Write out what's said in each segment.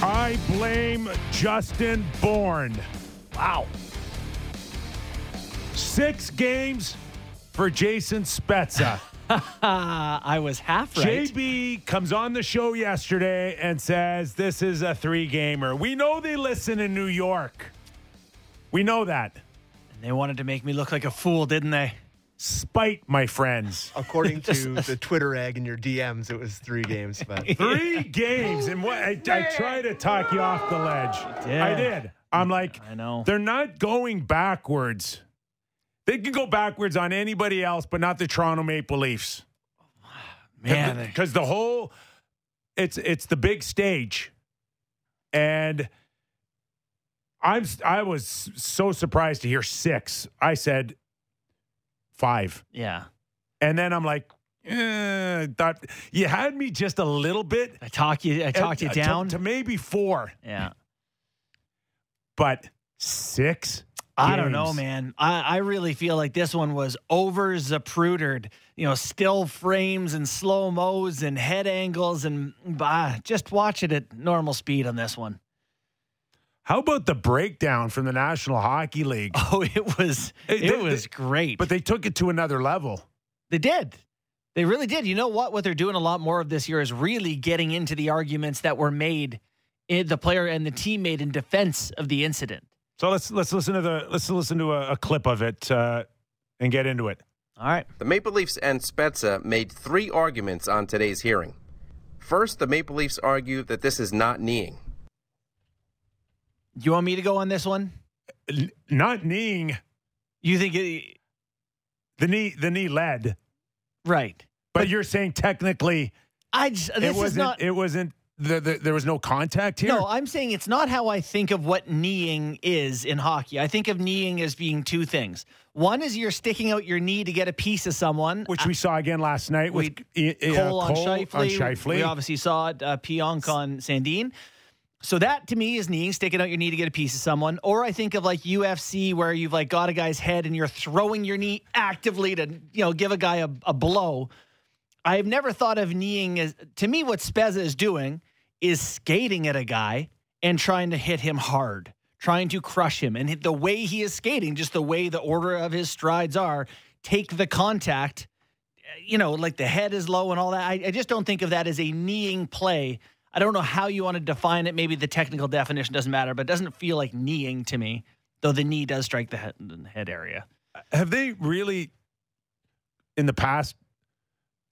I blame Justin Bourne. Wow. Six games for Jason Spezza. I was half right. JB comes on the show yesterday and says this is a three gamer. We know they listen in New York. We know that. And they wanted to make me look like a fool, didn't they? Spite, my friends. According to the Twitter egg in your DMs, it was three games. But Three games. And what I, I try to talk you off the ledge. did. I did. I'm like, I know. they're not going backwards. They can go backwards on anybody else, but not the Toronto Maple Leafs. Man, they- because the whole it's it's the big stage, and I'm I was so surprised to hear six. I said five, yeah. and then I'm like, eh, thought you had me just a little bit. I talk you. I talked you uh, to- down. to, maybe four, yeah. but six. I don't know, man. I, I really feel like this one was over zaprudered. You know, still frames and slow mos and head angles and bah, just watch it at normal speed on this one. How about the breakdown from the National Hockey League? Oh, it was Hey, it they- was they- great. But they took it to another level. They did. They really did. You know what? What they're doing a lot more of this year is really getting into the arguments that were made, in the player and the team made in defense of the incident. So let's let's listen to the let's listen to a, a clip of it uh, and get into it. All right. The Maple Leafs and Spezza made three arguments on today's hearing. First, the Maple Leafs argue that this is not kneeing. You want me to go on this one? N- not kneeing You think it, the knee the knee led, right? but, you're saying technically I just it this wasn't is not. it wasn't the, the, there was no contact here. No, I'm saying it's not how I think of what kneeing is in hockey. I think of kneeing as being two things. One is you're sticking out your knee to get a piece of someone, which we saw again last night with we uh, Cole on Shifley. Scheifele. We obviously saw it, uh, Pionk on Sandin. So that to me is kneeing, sticking out your knee to get a piece of someone. Or I think of like UFC where you've like got a guy's head and you're throwing your knee actively to you know give a guy a, a blow. I've never thought of kneeing as to me what Spezza is doing is skating at a guy and trying to hit him hard, trying to crush him. And the way he is skating, just the way the order of his strides are, take the contact you know, like the head is low and all that. I, I just don't think of that as a kneeing play. I don't know how you want to define it. Maybe the technical definition doesn't matter, but it doesn't feel like kneeing to me, though the knee does strike the head, head area. Have they really in the past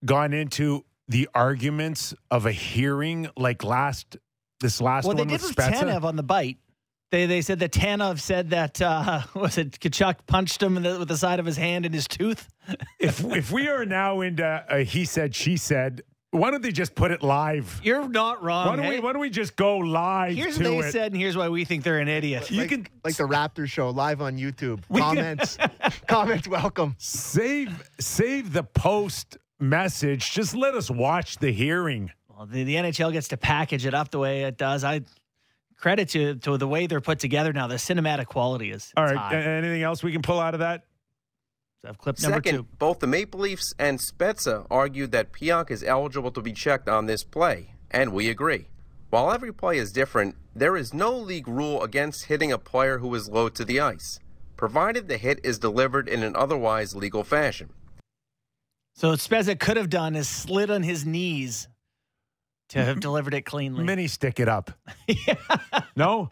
gone into the arguments of a hearing like last this last well, they did with with Tanev on the bite. They they said that Tanev said that uh, was it Tkachuk punched him the, with the side of his hand in his tooth. if if we are now into a he said she said, why don't they just put it live? You're not wrong. Why don't we why don't we just go live here's to what they it? said, and here's why we think they're an idiot. You like, can like the Raptor show live on YouTube. Comments, comments, welcome. save save the post message. Just let us watch the hearing. Well, the, the NHL gets to package it up the way it does. I credit to to the way they're put together now. The cinematic quality is all right. high. Anything else we can pull out of that? So I've clip number Second, two. both the Maple Leafs and Spezza argued that Pionk is eligible to be checked on this play, and we agree. While every play is different, there is no league rule against hitting a player who is low to the ice, provided the hit is delivered in an otherwise legal fashion. So what Spezza could have done is slid on his knees to have delivered it cleanly. Mini stick it up. No?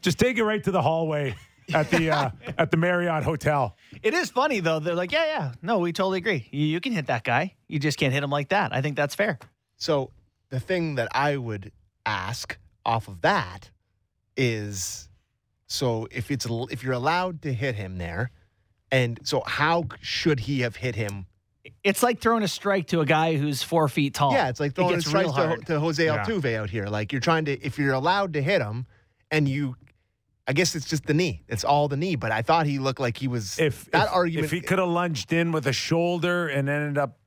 Just take it right to the hallway at the uh, at the Marriott Hotel. It is funny though. They're like, yeah, yeah, no, we totally agree. You, you can hit that guy. You just can't hit him like that. I think that's fair. So the thing that I would ask off of that is, so if it's if you're allowed to hit him there, and so how should he have hit him? It's like throwing a strike to a guy who's four feet tall. Yeah, it's like throwing a strike real to, hard. to Jose Yeah. Altuve out here. Like you're trying to, if you're allowed to hit him, and you, I guess it's just the knee. It's all the knee. But I thought he looked like he was. If that if, argument, if he could have lunged in with a shoulder and ended up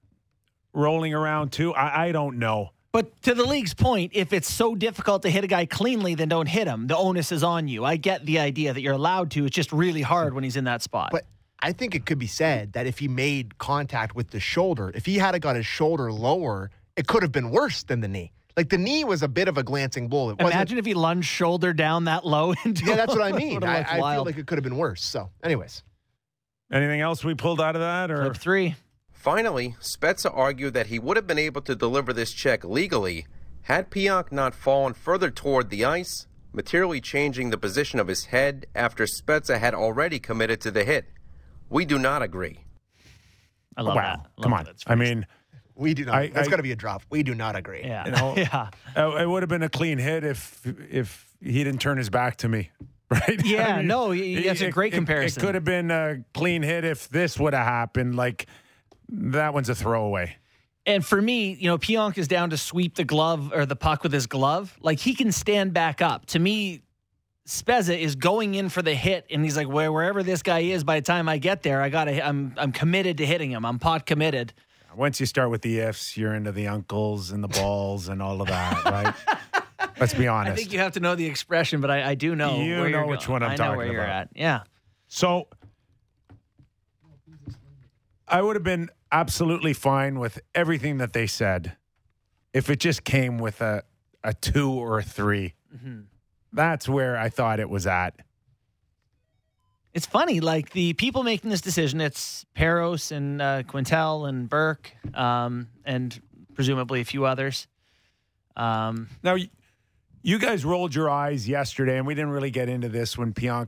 rolling around too, I, I don't know. But to the league's point, if it's so difficult to hit a guy cleanly, then don't hit him. The onus is on you. I get the idea that you're allowed to. It's just really hard when he's in that spot. But I think it could be said that if he made contact with the shoulder, if he had got his shoulder lower, it could have been worse than the knee. Like the knee was a bit of a glancing blow. It. Imagine if he lunged shoulder down that low into Yeah, that's what I mean. I, I feel like it could have been worse. So, anyways, Anything else we pulled out of that? Or Clip three. Finally, Spezza argued that he would have been able to deliver this check legally had Pionk not fallen further toward the ice, materially changing the position of his head after Spezza had already committed to the hit. We do not agree. I love wow, that. I come on. that. I phrase. mean, we do not. I- that's I- got to be a drop. We do not agree. yeah, you know, yeah. uh, it would have been a clean hit if if he didn't turn his back to me. Right? Yeah, no, y- that's a great it- comparison. It, could have been a clean hit if this would have happened. Like that one's a throwaway. And for me, you know, Pionk is down to sweep the glove or the puck with his glove. Like he can stand back up. To me, Spezza is going in for the hit, and he's like, Where, wherever this guy is, by the time I get there, I gotta, I'm, I'm committed to hitting him. I'm pot committed. Once you start with the ifs, you're into the uncles and the balls and all of that, right? Let's be honest. I think you have to know the expression, but I, I do know. You know which going. one I'm I talking about. at. Yeah. So I would have been absolutely fine with everything that they said if it just came with a, a two or a 3 mm-hmm. That's where I thought it was at. It's funny, like the people making this decision, it's Parros and uh, Quintal and Burke, um, and presumably a few others. Um, Now, you guys rolled your eyes yesterday, and we didn't really get into this when Pionk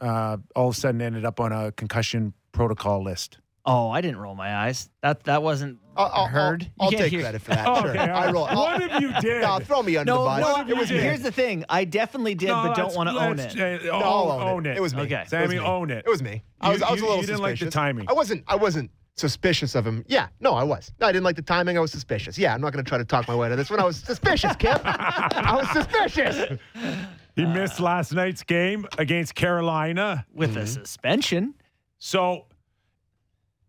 uh, all of a sudden ended up on a concussion protocol list. Oh, I didn't roll my eyes. That that wasn't I'll, I'll, heard. I'll, I'll take hear- credit for that. Oh, sure. okay, I roll. I'll, One of you did. No, throw me under No, the bus. no. It was me. did. Here's the thing: I definitely did, but don't want to own it. uh, No, I'll own, own it. It was me. Okay. It was Sammy, me. own it. It was me. I was, You- I was you- a little you didn't like the suspicious. timing. I wasn't. I wasn't suspicious of him. Yeah, no, I was. No, I didn't like the timing. I was suspicious. Yeah, I'm not going to try to talk my way out of this one. I was suspicious, Kip. I was suspicious. He missed last night's game against Carolina. with Mm-hmm. a suspension. So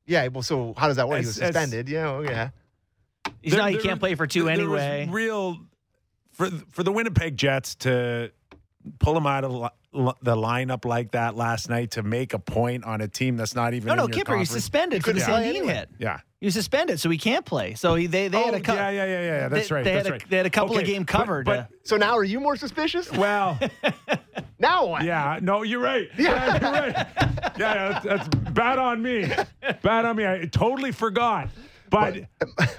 Yeah. Well, so how does that work? He was It's- it's- suspended. Yeah. Oh, yeah. He's there- not. He there can't play for two there anyway. Was real for for the Winnipeg Jets to pull him out of li- li- the lineup like that last night to make a point on a team that's not even no, no, in your Kipper. He's suspended for the couldn't Sandin anyway. hit. Yeah. He was suspended, so he can't play. So he, they they oh, had a couple. yeah, yeah, yeah, yeah. That's they- right. they had that's a- right. they had a couple of game covered, But, uh, So now are you more suspicious? well, Now what? yeah, no, you're right. Yeah, you're right. Yeah, yeah, that's, that's bad on me. Bad on me. I totally forgot. But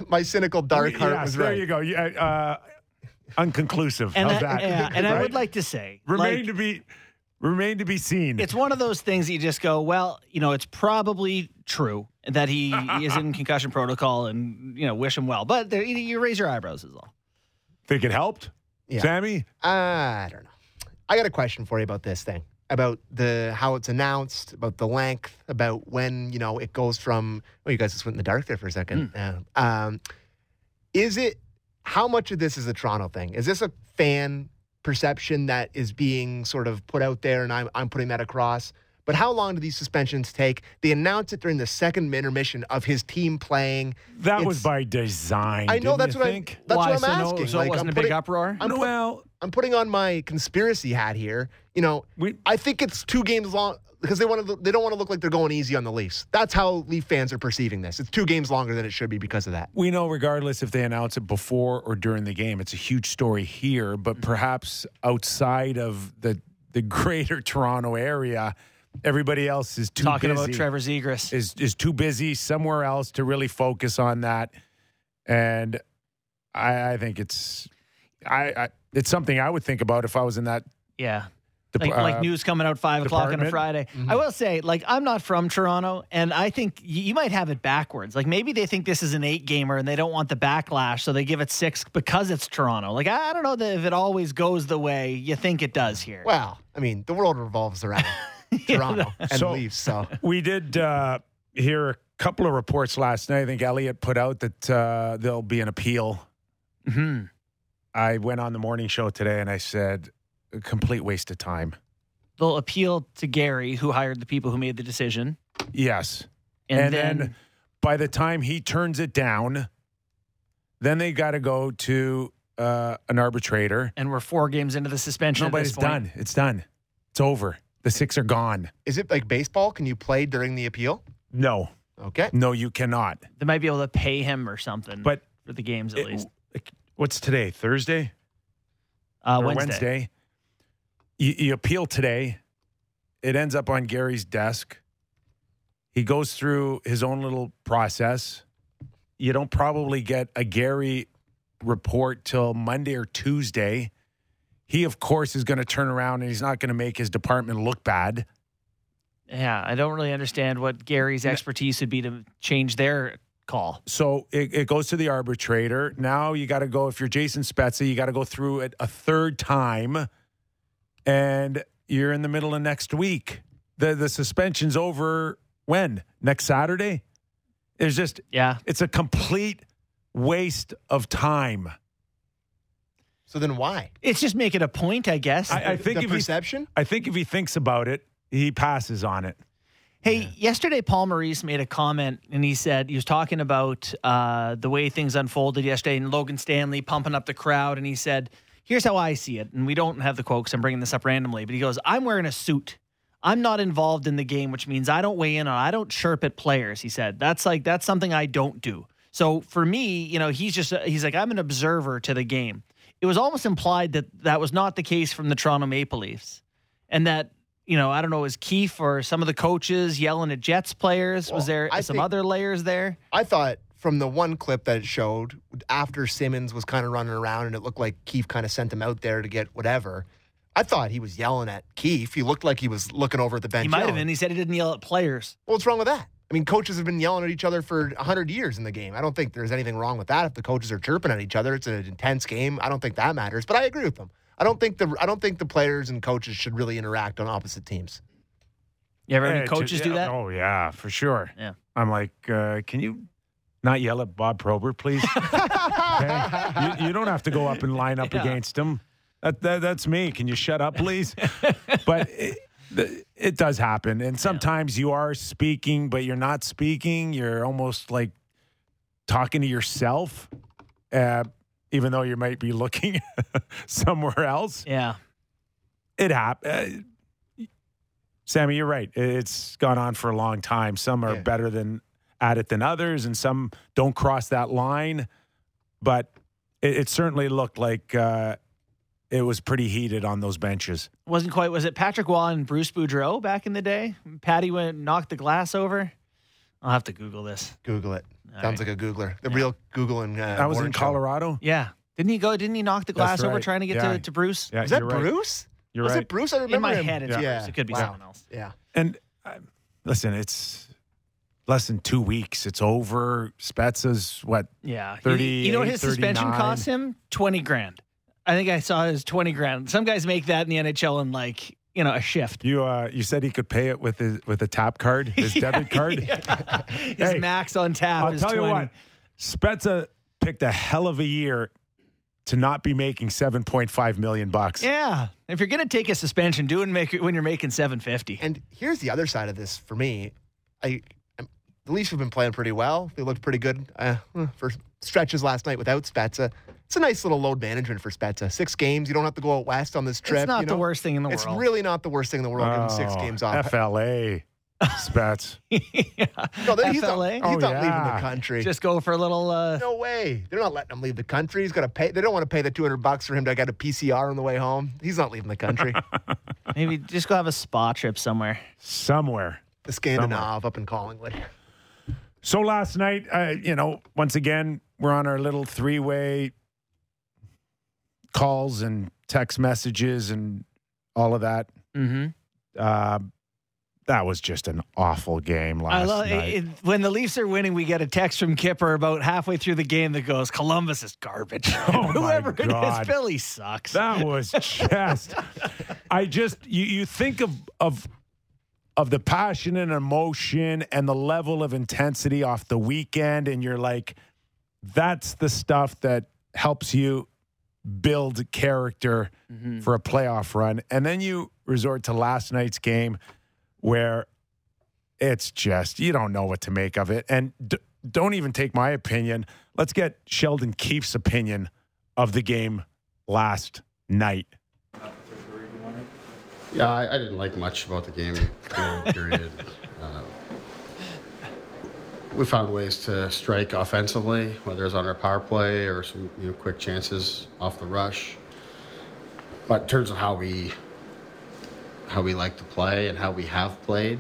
My cynical dark heart yes, was there right. you go. Yeah, uh, unconclusive. and How's I, that? yeah, and I would like to say, remain like, to be remain to be seen. it's one of those things that you just go, well, you know, it's probably true that he is in concussion protocol, and you know, wish him well. But you, you raise your eyebrows is all. Think it helped, Yeah. Sammy? I don't know. I got a question for you about this thing. About the how it's announced, about the length, about when you know it goes from. Well, you guys just went in the dark there for a second. Uh, um, is it how much of this is a Toronto thing? Is this a fan perception that is being sort of put out there, and I'm I'm putting that across? But how long do these suspensions take? They announce it during the second intermission of his team playing. That was by design. I know didn't that's you what think? I. That's Why? what I'm so no- so Like, it wasn't I'm a big uproar. I'm put- well, I'm putting on my conspiracy hat here. You know, we I think it's two games long because they want to. They don't want to look like they're going easy on the Leafs. That's how Leaf fans are perceiving this. It's two games longer than it should be because of that. we know regardless if they announce it before or during the game, it's a huge story here, but Mm-hmm. perhaps outside of the the greater Toronto area, everybody else is too Talking busy. about Trevor Zegras. is is too busy somewhere else to really focus on that. And I, I think it's I, I it's something I would think about if I was in that Yeah. Dep- Like, like uh, news coming out five o'clock on a. Friday. Mm-hmm. I will say, like, I'm not from Toronto, and I think y- you might have it backwards. Like, maybe they think this is an eight gamer and they don't want the backlash, so they give it six because it's Toronto. Like, I, I don't know that if it always goes the way you think it does here. Well, I mean, the world revolves around Toronto and So- Leafs. So We did uh, hear a couple of reports last night. I think Elliot put out that uh, there'll be an appeal. hmm I went on the morning show today and I said, a complete waste of time. They'll appeal to Gary, who hired the people who made the decision, Yes. and, And, then, then, by the time he turns it down, then they got to go to uh, an arbitrator. and we're four games into the suspension. No, at but this it's point. done. It's done. It's over. The six are gone. is it like baseball? Can you play during the appeal? No, Okay. no, you cannot. They might be able to pay him or something, But for the games at it- least. what's today? Thursday Uh, or Wednesday. You, you appeal today. It ends up on Gary's desk. He goes through his own little process. You don't probably get a Gary report till Monday or Tuesday. He, of course, is going to turn around and he's not going to make his department look bad. Yeah, I don't really understand what Gary's expertise would be to change their call. So it, it goes to the arbitrator. Now you got to go, if you're Jason Spezza, you got to go through it a third time. And you're in the middle of next week. The, the suspension's over when? Next Saturday? It's just, Yeah. it's a complete waste of time. So then why? It's just making a point, I guess. I, I think the if he, perception. I think if he thinks about it, he passes on it. Hey, yesterday Paul Maurice made a comment and he said he was talking about uh, the way things unfolded yesterday and Logan Stanley pumping up the crowd. And he said, Here's how I see it. And we don't have the quote because I'm bringing this up randomly, but he goes, I'm wearing a suit. I'm not involved in the game, which means I don't weigh in on, I don't chirp at players. He said, That's like, that's something I don't do. So for me, you know, he's just, he's like, I'm an observer to the game. It was almost implied that that was not the case from the Toronto Maple Leafs and that you know I don't know is Keefe or some of the coaches yelling at Jets players was there I some think- other layers there I thought from the one clip that it showed after Simmons was kind of running around and it looked like Keefe kind of sent him out there to get whatever. I thought he was yelling at Keefe. He looked like he was looking over at the bench. he might have been he said he didn't yell at players Well, what's wrong with that? I mean, coaches have been yelling at each other for 100 years in the game. I don't think there's anything wrong with that. If the coaches are chirping at each other, it's an intense game. I don't think that matters. But I agree with them. I don't think the I don't think the players and coaches should really interact on opposite teams. you ever Yeah, any coaches just- do that Oh, yeah, for sure. Yeah. I'm like, uh, can you not yell at Bob Probert, please? Okay? you, you don't have to go up and line up Yeah. against him. That, that, that's me. Can you shut up, please? but it, it does happen. And sometimes you are speaking, but you're not speaking. You're almost like talking to yourself, uh, even though you might be looking somewhere else. yeah It happened. Uh, Sammy, you're right. It's gone on for a long time. Some are Yeah. better than at it than others, and some don't cross that line. But it, it certainly looked like uh, it was pretty heated on those benches. wasn't quite was it Patrick Roy and Bruce Boudreau back in the day Patty went and knocked the glass over I'll have to Google this Google it. All Sounds right. like a Googler. The Yeah. real Google and uh, That was in Warren show. Colorado. yeah didn't he go didn't he knock the glass That's over trying to get Yeah. to, to Bruce Yeah, Was that you're right. Bruce? You're was right. it Bruce? I remember in my him. head it's Yeah. Bruce it could be Wow. someone else Yeah. And uh, listen, it's less than two weeks. It's over. Spezza's what? Yeah. 30. you know what his 38, suspension 39. cost him? 20 grand. I think I saw his 20 grand. Some guys make that in the NHL in like, you know, a shift. You uh, you said he could pay it with his with a tap card, his debit card. His Hey, max on tap I'll is tell 20. you what, Spezza picked a hell of a year to not be making seven point five million bucks. Yeah. If you're going to take a suspension, do it and make it when you're making 750. And here's the other side of this for me. I, I'm, the Leafs have been playing pretty well. They looked pretty good uh, for stretches last night without Spezza. It's a nice little load management for Spezza. Six games. You don't have to go out west on this trip. it's not you the worst thing in the world. It's really not the worst thing in the world. Give him six Oh, games off. FLA, Spets. yeah. No, they- he's not, FLA? he's Oh, not leaving the country. Just go for a little. Uh, no way. They're not letting him leave the country. He's got to pay. They don't want to pay the 200 bucks for him to get a PCR on the way home. He's not leaving the country. maybe just go have a spa trip somewhere. Somewhere. the Scandinave up in Collingwood. So last night, uh, you know, once again, we're on our little three way calls and text messages and all of that. Mm-hmm. Uh, that was just an awful game last I love night. it, when the Leafs are winning. We get a text from Kipper about halfway through the game that goes, "Columbus is garbage." Oh, Whoever it is, Philly sucks. That was just. I just you you think of of of the passion and emotion and the level of intensity off the weekend, and you're like, that's the stuff that helps you build character Mhm. for a playoff run, and then you resort to last night's game where it's just you don't know what to make of it, and d- don't even take my opinion. Let's get Sheldon Keefe's opinion of the game last night. Yeah, I, I didn't like much about the game. period. Uh, we found ways to strike offensively, whether it's on our power play or some you know, quick chances off the rush. But in terms of how we how we like to play and how we have played,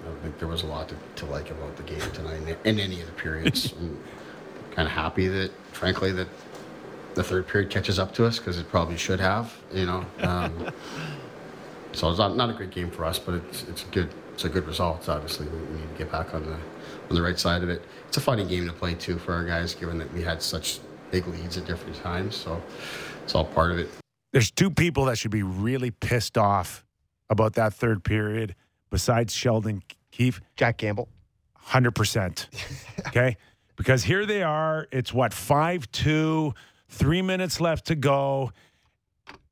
I don't think there was a lot to, to like about the game tonight in any of the periods. I'm kind of happy that, frankly, that the third period catches up to us because it probably should have, you know. Um, so it's not, not a great game for us, but it's it's a good it's a good result. Obviously, we, we need to get back on the on the right side of it. It's a funny game to play too for our guys, given that we had such big leads at different times. So it's all part of it. There's two people that should be really pissed off about that third period besides Sheldon Keefe. Jack Campbell. 100%. Okay? Because here they are. It's what, five two, three minutes left to go.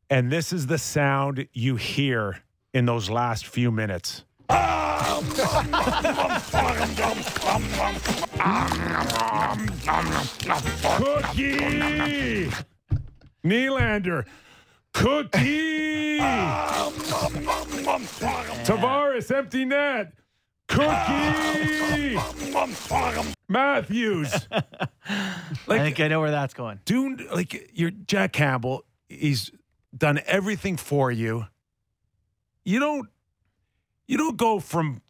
And this is the sound you hear in those last few minutes. Cookie! Nylander. Cookie! Tavares, empty net. Cookie! Matthews. I think I know where that's going. Dude, like you're Jack Campbell, he's done everything for you. You don't you don't go from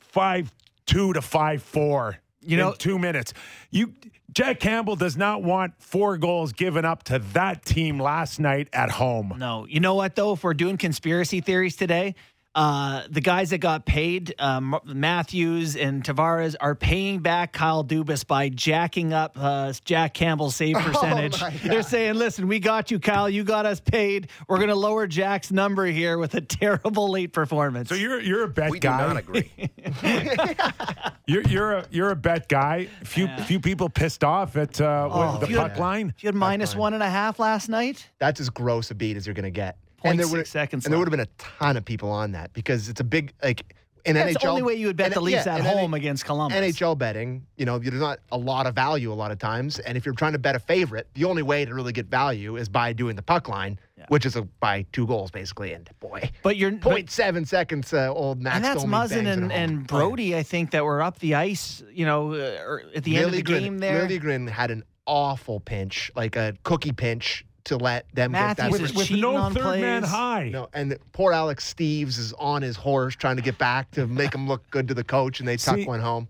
five two to five four You know- in two minutes. You Jack Campbell does not want four goals given up to that team last night at home. No, you know what though? If we're doing conspiracy theories today, uh, the guys that got paid, um, Matthews and Tavares, are paying back Kyle Dubas by jacking up uh, Jack Campbell's save percentage. my God. They're saying, "Listen, we got you, Kyle. You got us paid. We're going to lower Jack's number here with a terrible late performance." So you're you're a bet guy. We do not agree. You're you're a you're a bet guy. Few few people pissed off at uh, what, the if you had- puck line. You had one and a half last night, That's as gross a beat as you're going to get. 0.6 would've- seconds And there left. would have been a ton of people on that because it's a big like in that's NHL. the only way you would bet and- the Leafs yeah, at home NH against Columbus. NHL betting, you know, there's not a lot of value a lot of times, and if you're trying to bet a favorite, the only way to really get value is by doing the puck line, which is a, by two goals basically. And boy, But you're but- 0.7 seconds, uh, old Max. and that's Muzzin and, and Brodie, I think, that were up the ice, you know, uh, at the end of the game there. Liljegren had an awful pinch, like a cookie pinch, to let them Matthews get that. with, with cheating no on third man plays. high. No, and poor Alex Steeves is on his horse trying to get back to make him look good to the coach, and they tuck See- one home.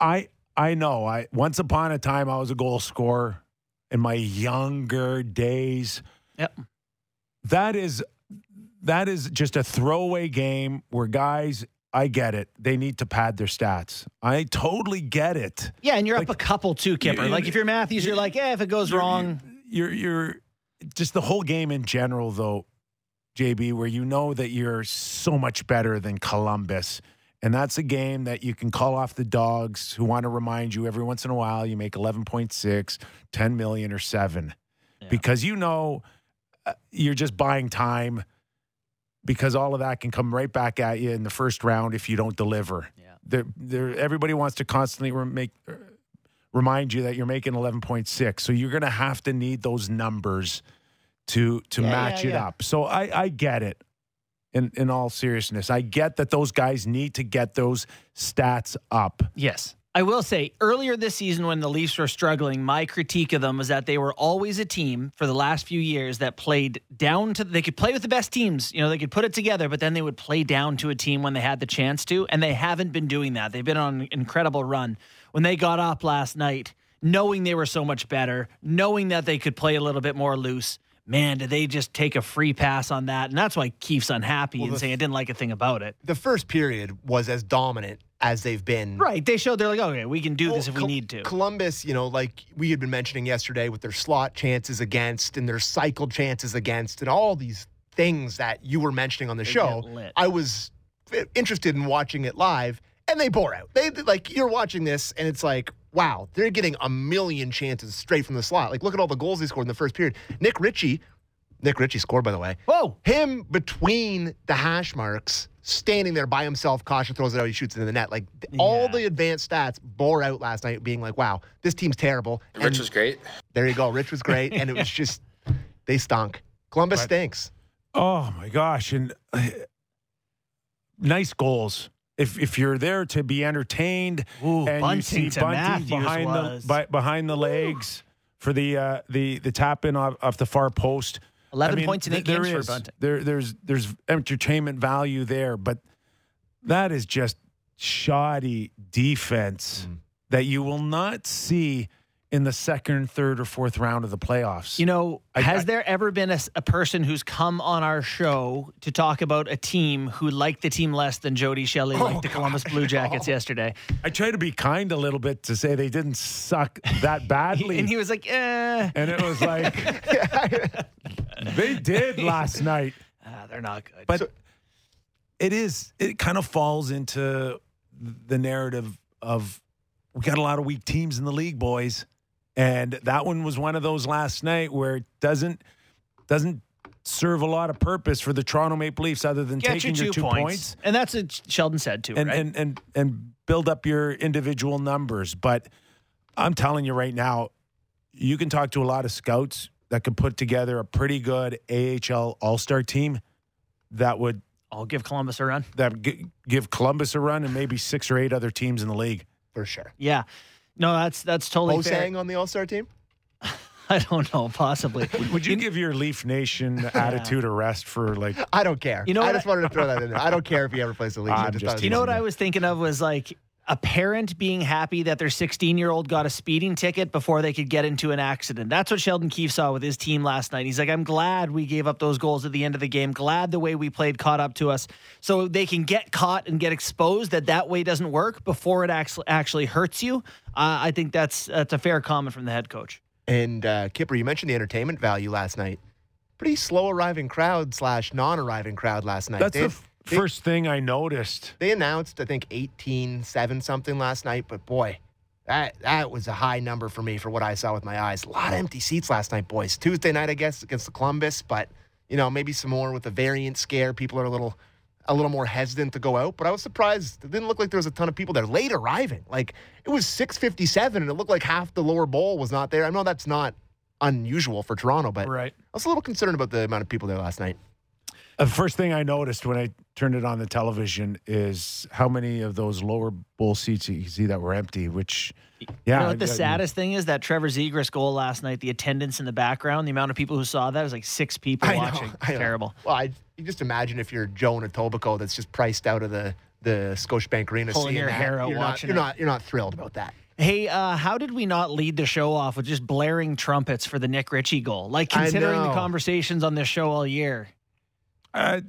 I I know. I once upon a time I was a goal scorer in my younger days. Yep. That is that is just a throwaway game where guys. I get it. They need to pad their stats. I totally get it. Yeah, and you're Like- up a couple too, Kipper. you- like if you're Matthews, you're like, yeah, if it goes You're- wrong, You're you're just the whole game in general, though, JB, where you know that you're so much better than Columbus. And that's a game that you can call off the dogs who want to remind you every once in a while you make 11.6, 10 million or 7 because you know uh, you're just buying time because all of that can come right back at you in the first round if you don't deliver. Yeah. They're, they're, everybody wants to constantly make remind you that you're making 11.6. So you're going to have to need those numbers to to Yeah, match yeah, it yeah. up. So I I get it. In in all seriousness, I get that those guys need to get those stats up. yes. I will say earlier this season when the Leafs were struggling, my critique of them was that they were always a team for the last few years that played down to they could play with the best teams, you know, they could put it together, but then they would play down to a team when they had the chance to, and they haven't been doing that. They've been on an incredible run. When they got up last night, knowing they were so much better, knowing that they could play a little bit more loose, man, did they just take a free pass on that? And that's why Keefe's unhappy and saying I didn't like a thing about it. The first period was as dominant as they've been. Right. They showed they're like, okay, we can do this Well, if we Col- need to. Columbus, you know, like we had been mentioning yesterday with their slot chances against and their cycle chances against and all these things that you were mentioning on the show. I was interested in watching it live and they bore out. They like you're watching this and it's like, wow, they're getting a million chances straight from the slot. Like look at all the goals they scored in the first period. Nick Ritchie, Nick Ritchie scored by the way. Whoa. Him between the hash marks, standing there by himself, caution throws it out, he shoots it in the net. Like th- all the advanced stats bore out last night, being like, wow, this team's terrible. Rich was great. there you go. Rich was great. and it was just, they stunk. Columbus stinks. Oh my gosh! And uh, nice goals. If if you're there to be entertained Ooh, and Bunting you see Bunting behind the by, behind the legs for the uh, the the tap in off, off the far post. 11 points in eight games for is- Bunting. There there's there's entertainment value there, but that is just shoddy defense Mm. that you will not see in the second, third, or fourth round of the playoffs. You know, I- has I- there ever been a person who's come on our show to talk about a team who liked the team less than Jody Shelley liked the Columbus Blue Jackets yesterday? I try to be kind a little bit to say they didn't suck that badly. And he was like, eh, and it was like they did last night. ah, they're not good. But it is it kind of falls into the narrative of we got a lot of weak teams in the league, boys. And that one was one of those last night where it doesn't doesn't serve a lot of purpose for the Toronto Maple Leafs other than Get taking your your two, two points. points And that's what Sheldon said too, and, right? and and and build up your individual numbers. But I'm telling you right now, you can talk to a lot of scouts that could put together a pretty good AHL All Star team that would I'll give Columbus a run. that give Columbus a run and maybe six or eight other teams in the league. for sure. Yeah. No, that's that's totally fair. Hosang on the All Star team. I don't know, possibly. Would you give your Leaf Nation attitude a rest for like? I don't care. You know I what just I- wanted to throw that in there. I don't care if he ever plays the league. I'm just just You know what I was thinking of was like a parent being happy that their 16 year old got a speeding ticket before they could get into an accident. That's what Sheldon Keefe saw with his team last night. He's like, I'm glad we gave up those goals at the end of the game. Glad the way we played caught up to us, so they can get caught and get exposed. That that way doesn't work before it actually actually hurts you. Uh, I think that's that's a fair comment from the head coach. And uh, Kipper, you mentioned the entertainment value last night. Pretty slow arriving crowd slash non arriving crowd last night. That's They- the f- they- first thing I noticed. They announced, I think, 18 7 something last night, but boy, that that was a high number for me for what I saw with my eyes. A lot of empty seats last night, boys. Tuesday night, I guess, against the Columbus, but you know, maybe some more with the variant scare. People are a little a little more hesitant to go out, but I was surprised. It didn't look like there was a ton of people there late arriving. Like it was 6:57 and it looked like half the lower bowl was not there. I know that's not unusual for Toronto, but Right. I was a little concerned about the amount of people there last night. The first thing I noticed when I turned it on the television is how many of those lower bowl seats you see that were empty. Which, yeah, you know what the I- I- saddest thing is that Trevor Zegras goal last night. The attendance in the background, the amount of people who saw that was like six people I know, watching. I know. Terrible. Well, I, you just imagine if you're Joan Etobicoke that's just priced out of the the Scotiabank Arena, Pulling your hair out you're watching not, You're it. not. You're not thrilled about that. Hey, uh, how did we not lead the show off with just blaring trumpets for the Nick Ritchie goal? Like considering the conversations on this show all year. Uh,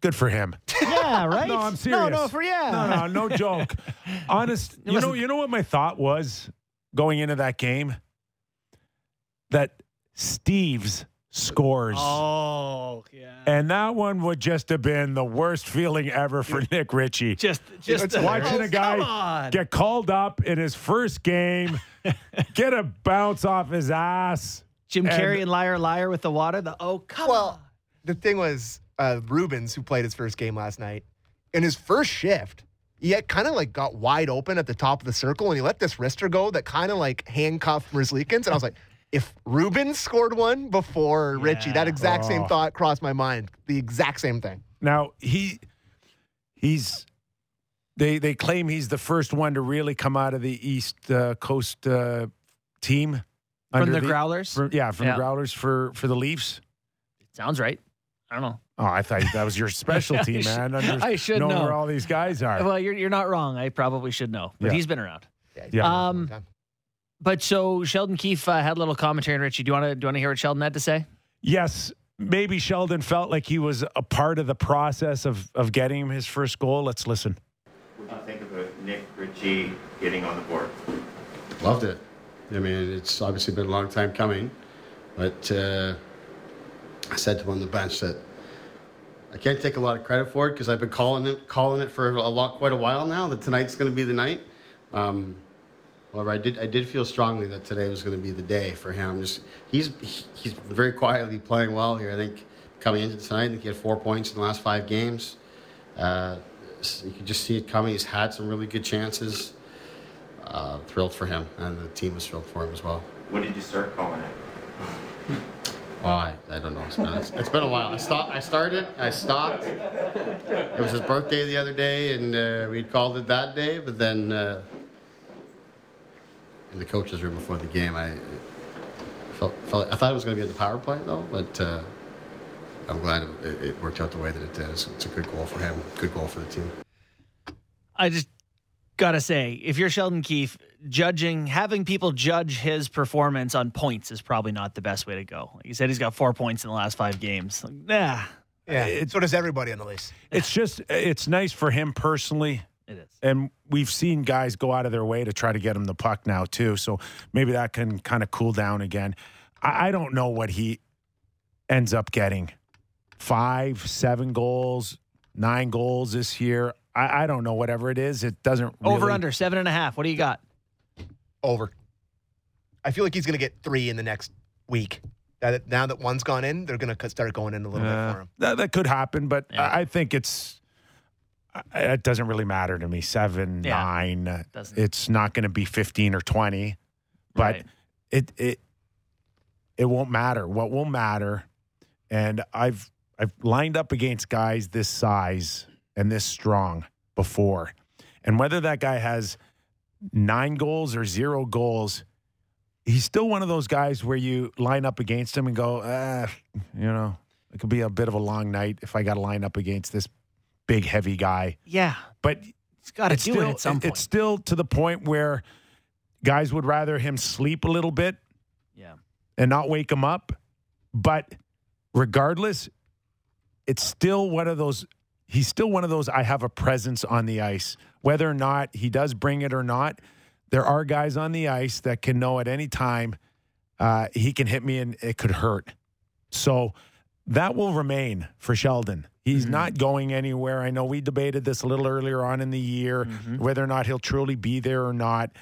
good for him. Yeah, right. No, I'm No, serious. no, for yeah. No, no, no joke. Honest, you know, you know what my thought was going into that game. That Steeves scores, Oh, yeah. and that one would just have been the worst feeling ever for Nick Ritchie. just, just It's Watching a guy get called up in his first game, get a bounce off his ass. Jim and- Carrey and Liar Liar with the water. The oh, come Well, on. The thing was, uh, Rubins, who played his first game last night, in his first shift, he kind of like got wide open at the top of the circle, and he let this wrister go that kind of like handcuffed Merzlikins. And I was like, if Rubins scored one before Ritchie, that Yeah. exact same Oh. thought crossed my mind. The exact same thing. Now he he's they they claim he's the first one to really come out of the East uh, Coast uh, team From under the Growlers? for- yeah, from Yeah. the Growlers for for the Leafs. Sounds right. I don't know. Oh, I thought that was your specialty, I man. Under, I should knowing know. where all these guys are. Well, you're you're not wrong. I probably should know, but Yeah. he's been around. Yeah. Yeah. Um, But so Sheldon Keefe uh, had a little commentary on Ritchie. Do you want to do you want to hear what Sheldon had to say? yes, maybe Sheldon felt like he was a part of the process of of getting him his first goal. Let's listen. What do you think about Nick Ritchie getting on the board? Loved it. I mean, it's obviously been a long time coming, but uh, I said to him on the bench that I can't take a lot of credit for it because I've been calling it, calling it for a lot, quite a while now. That tonight's going to be the night. Um, however, I did, I did feel strongly that today was going to be the day for him. Just he's he's very quietly playing well here. I think coming into tonight, I think he had four points in the last five games. Uh, you can just see it coming. He's had some really good chances uh, thrilled for him, and the team was thrilled for him as well. What did you start calling it? I, I don't know. It's been, it's, it's been a while. I stopped. I started. I stopped. It was his birthday the other day, and uh, we called it that day. But then, uh, in the coaches' room before the game, I felt, felt I thought it was going to be at the power play though. But uh, I'm glad it, it worked out the way that it did. It's, it's a good goal for him. Good goal for the team. I just gotta say, if you're Sheldon Keefe, judging, having people judge his performance on points is probably not the best way to go. Like you said, he's got four points in the last five games. Like, yeah, Yeah. so does everybody on the list. It's just it's nice for him personally. it is. And we've seen guys go out of their way to try to get him the puck now too. So maybe that can kind of cool down again. I, I don't know what he ends up getting. Five, seven goals, nine goals this year. I, I don't know. Whatever it is, it doesn't Over under seven and a half. What do you got? Over. I feel like he's going to get three in the next week. Now that, now that one's gone in, they're going to start going in a little Uh, bit for him. that, that could happen, but Yeah. I, I think it's it doesn't really matter to me. Seven, Yeah. nine. uh, Doesn't. It's not going to be fifteen or twenty, but Right. it it it won't matter. What will matter, and I've I've lined up against guys this size and this strong before, and whether that guy has nine goals or zero goals, he's still one of those guys where you line up against him and go, ah, you know, it could be a bit of a long night if I got to line up against this big heavy guy. Yeah, But he's got to it's do still, it at some point. It's still to the point where guys would rather him sleep a little bit yeah. and not wake him up. But regardless, it's still one of those. He's still one of those. I have a presence on the ice, whether or not he does bring it or not. There are guys on the ice that can know at any time uh, he can hit me and it could hurt. So that will remain for Sheldon. He's not going anywhere. I know we debated this a little earlier on in the year whether or not he'll truly be there or not.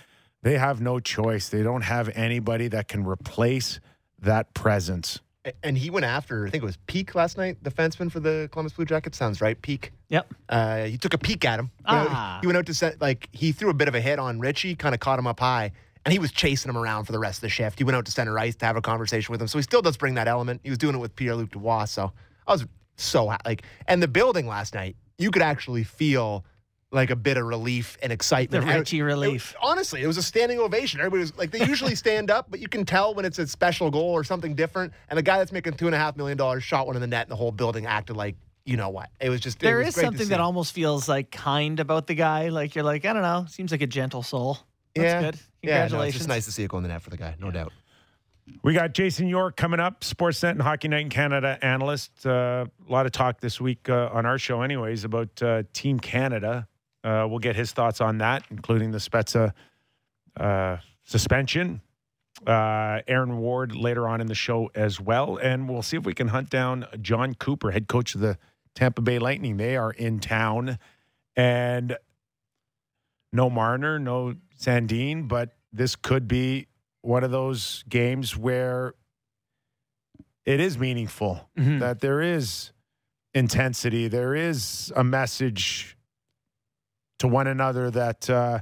They have no choice. They don't have anybody that can replace that presence. And he went after, I think it was Peeke last night, defenseman for the Columbus Blue Jackets. Sounds right, Peeke. Yep. Uh, he took a peek at him. Ah. he went out to set, like, he threw a bit of a hit on Ritchie, kind of caught him up high, and he was chasing him around for the rest of the shift. He went out to center ice to have a conversation with him. So he still does bring that element. He was doing it with Pierre Luc Dubois. So I was so, like, and the building last night, you could actually feel like a bit of relief and excitement. The And it- Ritchie it- relief. honestly, it was a standing ovation. Everybody was like, they usually stand up, but you can tell when it's a special goal or something different. And the guy that's making two and a half million dollars shot one in the net, and the whole building acted like, you know what? It was just it There was is great something that almost feels like kind about the guy. Like you're like, I don't know, seems like a gentle soul. That's yeah. good. Yeah, no, it's Congratulations. just nice to see it go in the net for the guy, no doubt. We got Jason York coming up, Sportsnet and Hockey Night in Canada analyst. Uh, a lot of talk this week uh, on our show, anyways, about uh, Team Canada. Uh, we'll get his thoughts on that, including the Spezza uh, suspension. Uh, Aaron Ward later on in the show as well. And we'll see if we can hunt down Jon Cooper, head coach of the Tampa Bay Lightning. They are in town. And no Marner, no Sandin, but this could be one of those games where it is meaningful, Mhm. that there is intensity, there is a message to one another that uh,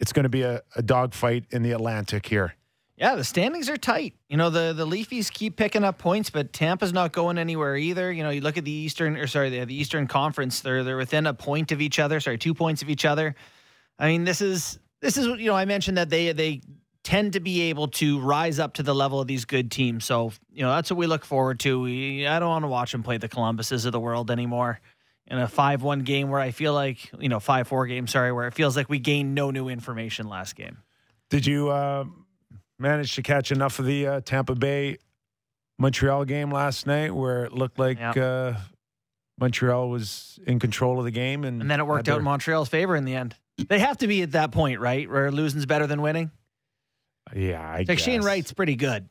it's going to be a, a dogfight in the Atlantic here. Yeah, the standings are tight. You know, the the Leafs keep picking up points, but Tampa's not going anywhere either. You know, you look at the Eastern or sorry, the, the Eastern Conference, they're they're within a point of each other, sorry, two points of each other. I mean, this is this is you know, I mentioned that they they tend to be able to rise up to the level of these good teams. So, you know, that's what we look forward to. We, I don't want to watch them play the Columbuses of the world anymore. In a 5-1 game where I feel like, you know, 5-4 game, sorry, where it feels like we gained no new information last game. Did you uh, manage to catch enough of the uh, Tampa Bay Montreal game last night where it looked like Yep. uh, Montreal was in control of the game? And, And then it worked out in Montreal's favor in the end. They have to be at that point, right? Where losing's better than winning. Yeah, I Like Shane. Wright's pretty good.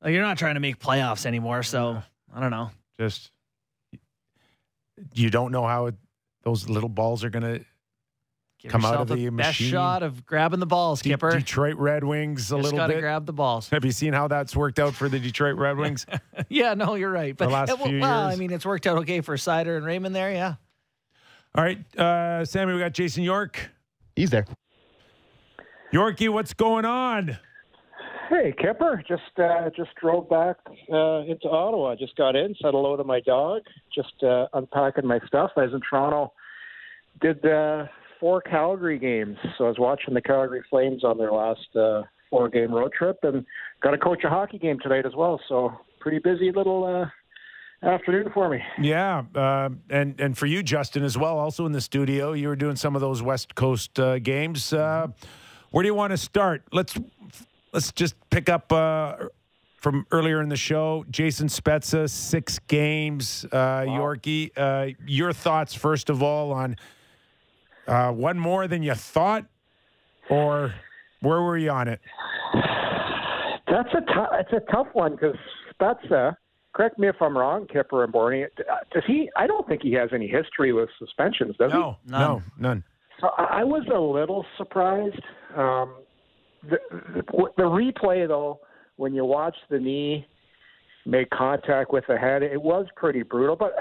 Like you're not trying to make playoffs anymore, so I don't know. just you don't know how it, those little balls are going to Give Come out of the the best machine. shot of grabbing the balls, Skipper. Detroit Red Wings a Just little gotta bit. grab the balls. Have you seen how that's worked out for the Detroit Red Wings? yeah, no, you're right. But The last well, few well, I mean, it's worked out okay for Seider and Raymond there. Yeah. All right, uh, Sammy, we got Jason York. He's there. Yorkie, what's going on? Hey, Kipper. Just uh, just drove back uh, into Ottawa. Just got in, said hello to my dog. Just uh, unpacking my stuff. I was in Toronto. Did uh, four Calgary games, so I was watching the Calgary Flames on their last uh, four game road trip, and got to coach a hockey game tonight as well. So pretty busy little uh, afternoon for me. Yeah, uh, and and for you, Justin, as well. Also in the studio, you were doing some of those West Coast uh, games. Uh, where do you want to start? Let's let's just pick up uh, from earlier in the show. Jason Spezza, six games. Uh, Yorkie, uh, your thoughts first of all on uh, one more than you thought, or where were you on it? That's a tough. It's a tough one because Spezza. Correct me if I'm wrong, Kipper and Borny. Does he? I don't think he has any history with suspensions, does he? No, no, none. So I I was a little surprised. Um, the, the, replay, though, when you watch the knee make contact with the head, it was pretty brutal. But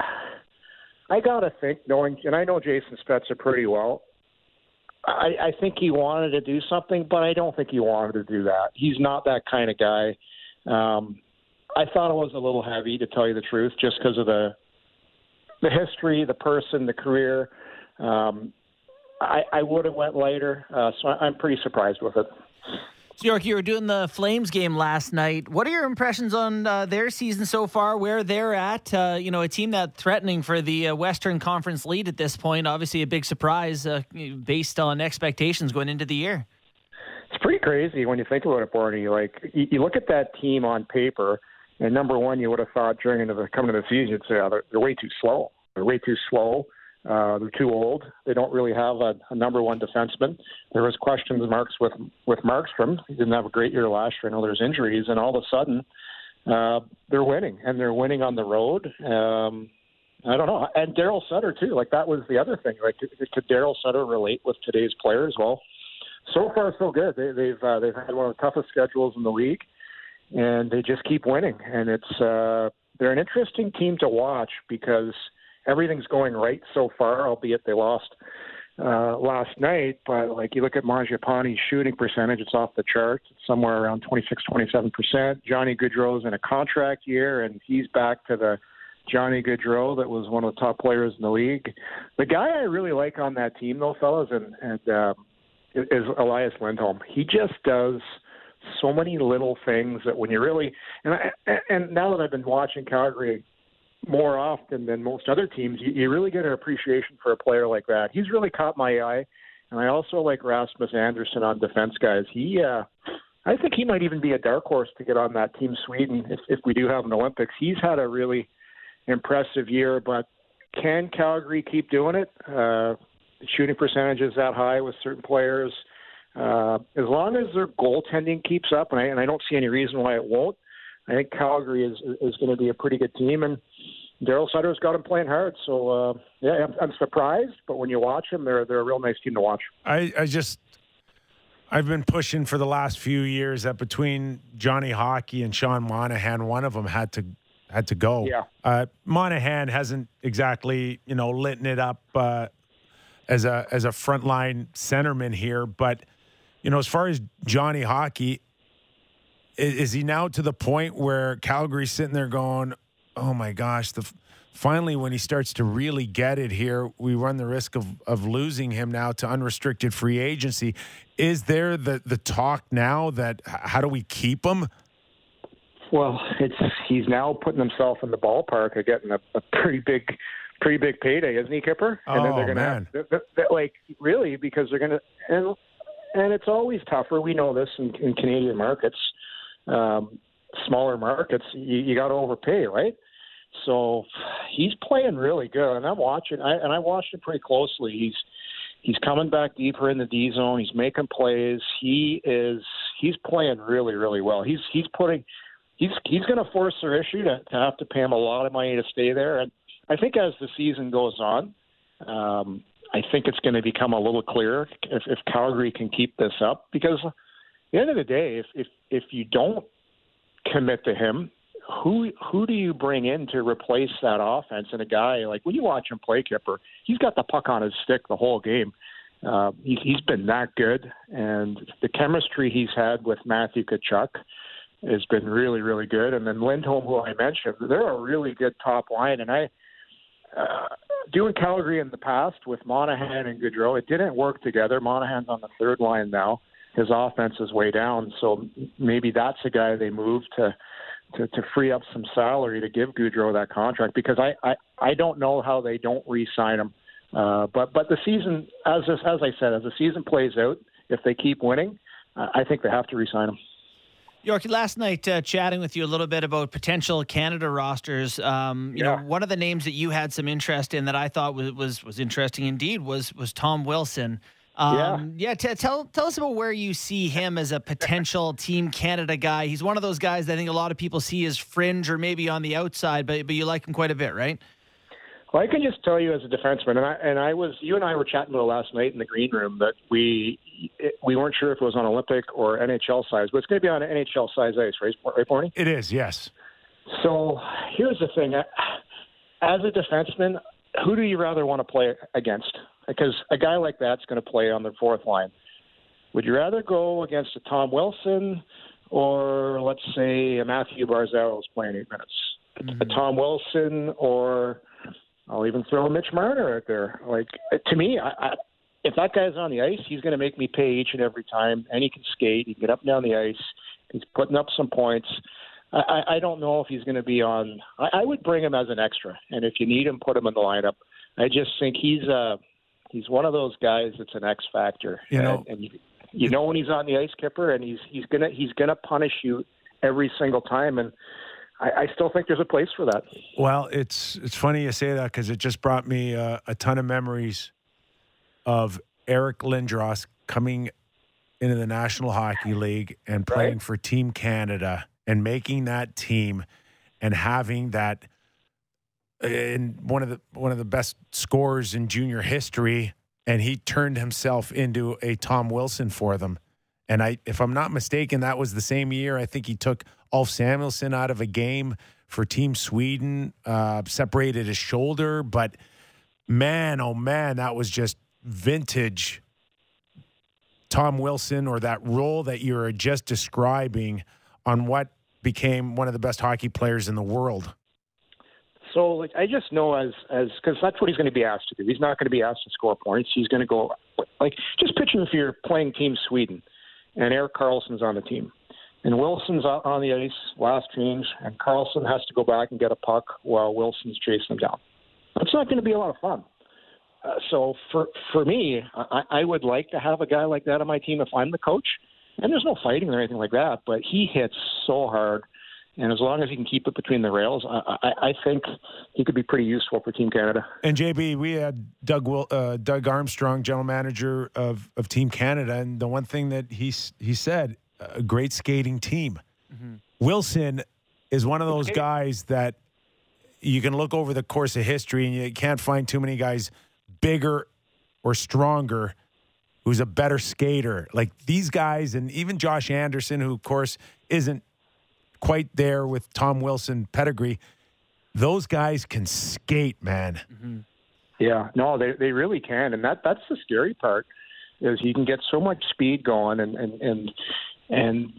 I got to think, knowing, and I know Jason Spezza pretty well, I, I think he wanted to do something, but I don't think he wanted to do that. He's not that kind of guy. Um, I thought it was a little heavy, to tell you the truth, just because of the the history, the person, the career. Um, I, I would have went later, uh, so I'm pretty surprised with it. So, York, you were doing the Flames game last night. What are your impressions on uh, their season so far? Where they're at? Uh, you know, a team that threatening for the uh, Western Conference lead at this point. Obviously, a big surprise uh, based on expectations going into the year. It's pretty crazy when you think about it, Barney. Like you, you look at that team on paper, and number one, you would have thought during the coming to the season, say oh, they're, they're way too slow. They're way too slow. Uh, they're too old. They don't really have a, a number one defenseman. There was questions marks with with Markstrom. He didn't have a great year last year. I know there's injuries, and all of a sudden, uh, they're winning, and they're winning on the road. Um, I don't know. And Daryl Sutter too. Like that was the other thing. Like could, could Daryl Sutter relate with today's players? Well, so far so good. They, they've uh, they've had one of the toughest schedules in the league, and they just keep winning. And it's uh, they're an interesting team to watch because everything's going right so far. Albeit they lost uh, last night, but like you look at Mangiapane's shooting percentage, it's off the charts. It's somewhere around 26, 27 percent. Johnny Gaudreau's in a contract year, and he's back to the Johnny Goodrow that was one of the top players in the league. The guy I really like on that team, though, fellas, and and um, is Elias Lindholm. He just does so many little things that when you really and I, and now that I've been watching Calgary more often than most other teams, you, you really get an appreciation for a player like that. He's really caught my eye, and I also like Rasmus Andersson on defense guys. He, uh, I think he might even be a dark horse to get on that team Sweden if, if we do have an Olympics. He's had a really impressive year, but can Calgary keep doing it? Uh, shooting percentages that high with certain players. Uh, as long as their goaltending keeps up, and I, and I don't see any reason why it won't, I think Calgary is is going to be a pretty good team. And Daryl Sutter's got them playing hard. So uh, yeah, I'm, I'm surprised, but when you watch them, they're they're a real nice team to watch. I, I just I've been pushing for the last few years that between Johnny Hockey and Sean Monahan, one of them had to had to go. Yeah. Uh, Monahan hasn't exactly you know lit it up uh, as a as a frontline centerman here, but you know as far as Johnny Hockey, is, is he now to the point where Calgary's sitting there going, "Oh my gosh, the." Finally, when he starts to really get it here, we run the risk of, of losing him now to unrestricted free agency. Is there the, the talk now that how do we keep him? Well, it's he's now putting himself in the ballpark of getting a, a pretty big, pretty big payday, isn't he, Kipper? and then Oh, they're gonna man. have, they're, they're, like really because they're gonna and and it's always tougher. We know this in, in Canadian markets, um, smaller markets. You, you got to overpay, right? So he's playing really good, and I'm watching. I, and I watched him pretty closely. He's he's coming back deeper in the D zone. He's making plays. He is he's playing really really well. He's he's putting he's he's going to force their issue to, to have to pay him a lot of money to stay there. And I think as the season goes on, um, I think it's going to become a little clearer if, if Calgary can keep this up. Because the end of the day, if if if you don't commit to him, who who do you bring in to replace that offense? And a guy like when you watch him play, Kipper, he's got the puck on his stick the whole game. Uh, he, he's been that good, and the chemistry he's had with Matthew Tkachuk has been really, really good. And then Lindholm, who I mentioned, they're a really good top line. And I, uh, doing Calgary in the past with Monahan and Gaudreau, it didn't work together. Monahan's on the third line now. His offense is way down, so maybe that's a guy they move to to, to free up some salary to give Gaudreau that contract because I, I, I don't know how they don't re-sign him. Uh, but but the season, as as I said, as the season plays out, if they keep winning, uh, I think they have to re-sign him. York, last night uh, chatting with you a little bit about potential Canada rosters. Um, you Yeah. know, one of the names that you had some interest in that I thought was was, was interesting indeed was was Tom Wilson. Um, yeah. t- tell tell us about where you see him as a potential Team Canada guy. He's one of those guys that I think a lot of people see as fringe or maybe on the outside, but but you like him quite a bit, right? Well, I can just tell you as a defenseman, and I and I was you and I were chatting about it last night in the green room that we it, we weren't sure if it was on Olympic or NHL size, but it's going to be on NHL size ice, right? Right, Barney? It is, yes. So here's the thing: as a defenseman, who do you rather want to play against? Because a guy like that's going to play on the fourth line. Would you rather go against a Tom Wilson or let's say a Mathew Barzal is playing eight minutes? A Tom Wilson or I'll even throw a Mitch Marner out there. Like to me, I, I, if that guy's on the ice, he's going to make me pay each and every time, and he can skate. He can get up and down the ice. He's putting up some points. I, I- don't know if he's going to be on. I, I would bring him as an extra, and if you need him, put him in the lineup. I just think he's uh he's one of those guys that's an X factor. You know- and, and you, you know when he's on the ice, Kipper, and he's he's gonna he's gonna punish you every single time, and I, I still think there's a place for that. Well, it's it's funny you say that because it just brought me uh, a ton of memories of Eric Lindros coming into the National Hockey League and playing Right. for Team Canada and making that team and having that in one of the one of the best scorers in junior history and he turned himself into a Tom Wilson for them. And I if I'm not mistaken that was the same year I think he took Ulf Samuelsson out of a game for Team Sweden, uh, separated his shoulder, but man, oh man, that was just vintage Tom Wilson or that role that you were just describing on what became one of the best hockey players in the world. So like I just know as as because that's what he's going to be asked to do. He's not going to be asked to score points. He's going to go like just picture if you're playing Team Sweden, and Erik Karlsson's on the team, and Wilson's on the ice last change, and Karlsson has to go back and get a puck while Wilson's chasing him down. That's not going to be a lot of fun. Uh, so for for me, I, I would like to have a guy like that on my team if I'm the coach. And there's no fighting or anything like that, but he hits so hard, and as long as he can keep it between the rails, I, I, I think he could be pretty useful for Team Canada. And JB, we had Doug Wil- uh, Doug Armstrong, general manager of, of Team Canada, and the one thing that he he said, a great skating team. Wilson is one of those Okay. guys that you can look over the course of history, and you can't find too many guys bigger or stronger who's a better skater. Like these guys, and even Josh Anderson, who of course isn't quite there with Tom Wilson pedigree. Those guys can skate, man. Mm-hmm. Yeah, no, they they really can, and that that's the scary part is you can get so much speed going, and and and and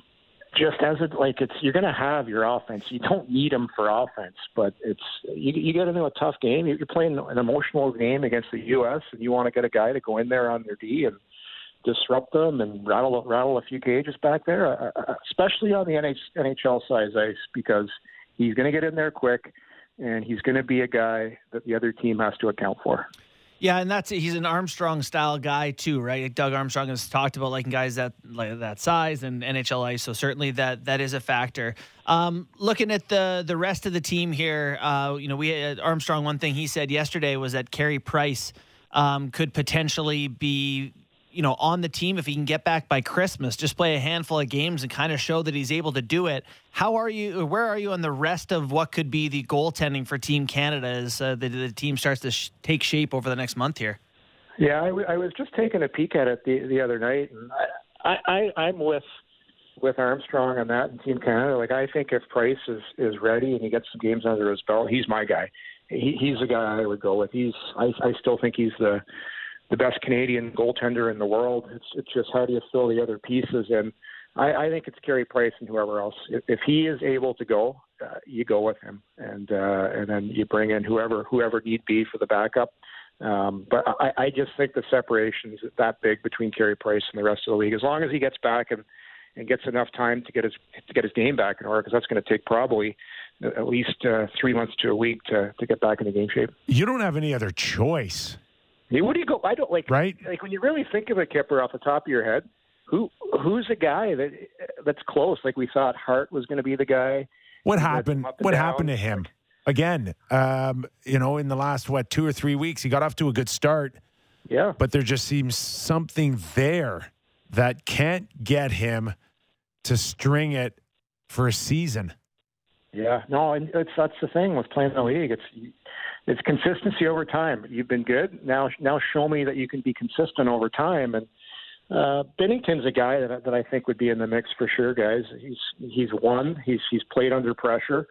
just as it like it's you're going to have your offense. You don't need them for offense, but it's you you get into a tough game. You're playing an emotional game against the U.S. and you want to get a guy to go in there on their D and disrupt them and rattle rattle a few cages back there, uh, uh, especially on the NH, NHL size ice because he's going to get in there quick. And he's going to be a guy that the other team has to account for. Yeah, and that's he's an Armstrong style guy too, right? Doug Armstrong has talked about liking guys that like that size and NHL ice, so certainly that that is a factor. Um, looking at the the rest of the team here, uh, you know, we uh, Armstrong. One thing he said yesterday was that Carey Price um, could potentially be, you know, on the team if he can get back by Christmas, just play a handful of games and kind of show that he's able to do it. How are you? Where are you on the rest of what could be the goaltending for Team Canada as uh, the, the team starts to sh- take shape over the next month here? Yeah, I, w- I was just taking a peek at it the the other night, and I, I I'm with with Armstrong on that and Team Canada. Like I think if Price is is ready and he gets some games under his belt, he's my guy. He, he's the guy I would go with. He's I I still think he's the the best Canadian goaltender in the world. It's it's just how do you fill the other pieces and. I, I think it's Carey Price and whoever else. If, if he is able to go, uh, you go with him, and uh, and then you bring in whoever whoever need be for the backup. Um, but I, I just think the separation is that big between Carey Price and the rest of the league. As long as he gets back and and gets enough time to get his to get his game back in order, because that's going to take probably at least uh, three months to a week to to get back into game shape. You don't have any other choice. What do you go? I don't like right. Like when you really think of it, Kipper, off the top of your head, who who's a guy that that's close? Like we thought Hart was going to be the guy. What happened? What down. happened to him? again, um, you know, in the last what two or three weeks, he got off to a good start. Yeah, but there just seems something there that can't get him to string it for a season. Yeah, no, and it's that's the thing with playing the league. It's it's consistency over time. You've been good now. Now show me that you can be consistent over time. And uh, Binnington's a guy that that I think would be in the mix for sure, guys. He's he's won. He's he's played under pressure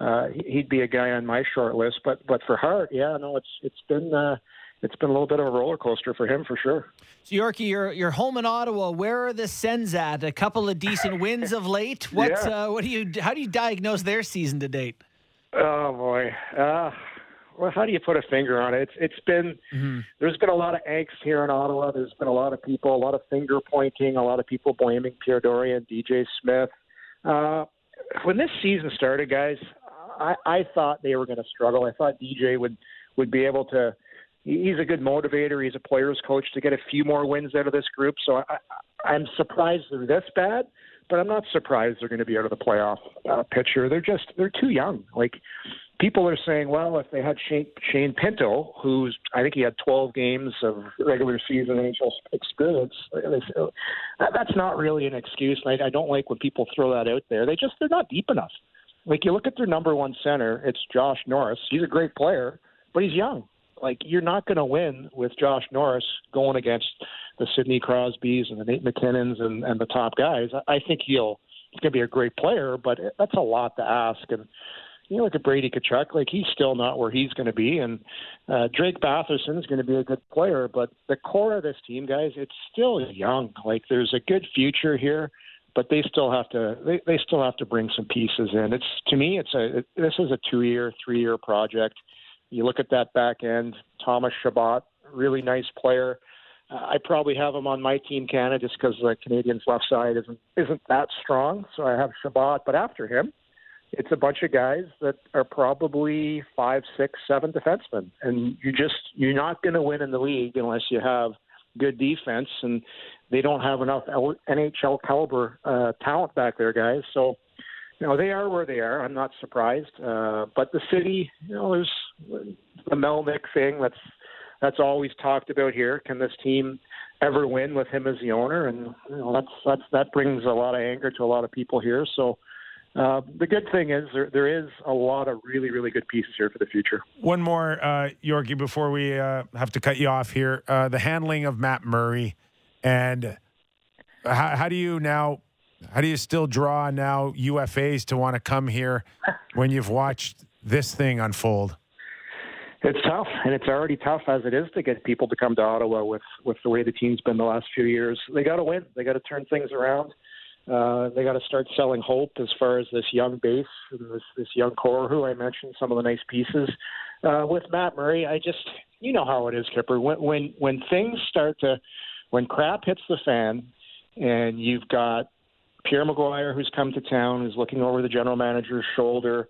uh, he'd be a guy on my short list. But but for Hart, yeah, no, it's it's been uh, it's been a little bit of a roller coaster for him for sure. So Yorkie, you're you're home in Ottawa. Where are the Sens at? A couple of decent wins of late. What yeah. uh, what do you how do you diagnose their season to date? Oh boy. Uh, well, how do you put a finger on it? It's it's been mm-hmm. there's been a lot of angst here in Ottawa. There's been a lot of people, a lot of finger pointing, a lot of people blaming Pierre Dorion, DJ Smith. Uh, when this season started, guys, I, I thought they were going to struggle. I thought DJ would would be able to. He's a good motivator. He's a player's coach to get a few more wins out of this group. So I, I'm surprised they're this bad, but I'm not surprised they're going to be out of the playoff uh, picture. They're just they're too young. Like people are saying, well, if they had Shane, Shane Pinto, who's I think he had 12 games of regular season NHL experience, that's not really an excuse. I, I don't like when people throw that out there. They just they're not deep enough. Like you look at their number one center, it's Josh Norris. He's a great player, but he's young. Like you're not going to win with Josh Norris going against the Sidney Crosbys and the Nate MacKinnons and, and the top guys. I think he'll he's going to be a great player, but that's a lot to ask. And you know, look at Brady Tkachuk, like he's still not where he's going to be, and uh, Drake Batherson is going to be a good player, but the core of this team, guys, it's still young. Like there's a good future here but they still have to they, they still have to bring some pieces in. It's to me it's a it, this is a two year three year project. You look at that back end, Thomas Chabot, really nice player. Uh, I probably have him on my team Canada just because the Canadians left side isn't isn't that strong. So I have Chabot, but after him, it's a bunch of guys that are probably five, six, seven defensemen, and you just you're not going to win in the league unless you have good defense, and they don't have enough NHL caliber uh, talent back there, guys. So, you know, they are where they are. I'm not surprised. Uh, but the city, you know, there's the Melnyk thing that's that's always talked about here. Can this team ever win with him as the owner? And you know, that's that's that brings a lot of anger to a lot of people here. So uh, the good thing is there, there is a lot of really, really good pieces here for the future. One more, uh, Yorkie, before we uh, have to cut you off here. Uh, the handling of Matt Murray, and how, how, do you now? How do you still draw now UFAs to want to come here when you've watched this thing unfold? It's tough, and it's already tough as it is to get people to come to Ottawa with with the way the team's been the last few years. They got to win. They got to turn things around. Uh, they got to start selling hope as far as this young base and this, this young core who I mentioned some of the nice pieces. Uh, with Matt Murray, I just you know how it is, Kipper. When when when things start to when crap hits the fan, and you've got Pierre McGuire who's come to town, who's looking over the general manager's shoulder.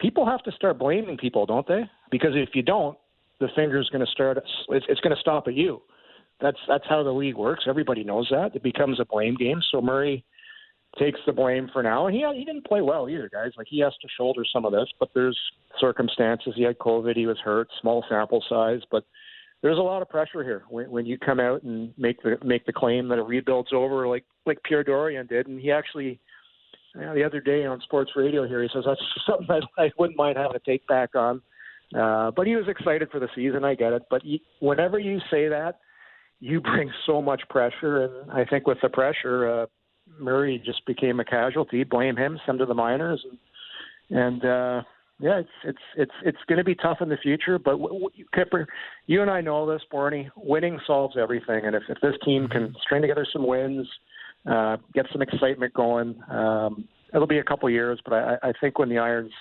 People have to start blaming people, don't they? Because if you don't, the finger's going to start. It's, it's going to stop at you. That's that's how the league works. Everybody knows that. It becomes a blame game. So Murray takes the blame for now. And he he didn't play well either, guys. Like he has to shoulder some of this, but there's circumstances. He had COVID, he was hurt, small sample size, but there's a lot of pressure here when, when you come out and make the make the claim that a rebuild's over, like like Pierre Dorion did, and he actually. You know, the other day on sports radio here, he says that's something that I wouldn't mind having to take back on. Uh, but he was excited for the season. I get it. But he, whenever you say that, you bring so much pressure, and I think with the pressure, uh, Murray just became a casualty. Blame him, send to the minors, and, and uh, yeah, it's it's it's it's going to be tough in the future. But w- w- Kipper, you and I know this, Barney. Winning solves everything, and if if this team can string together some wins, uh, get some excitement going, um, it'll be a couple years. But I, I think when the Irons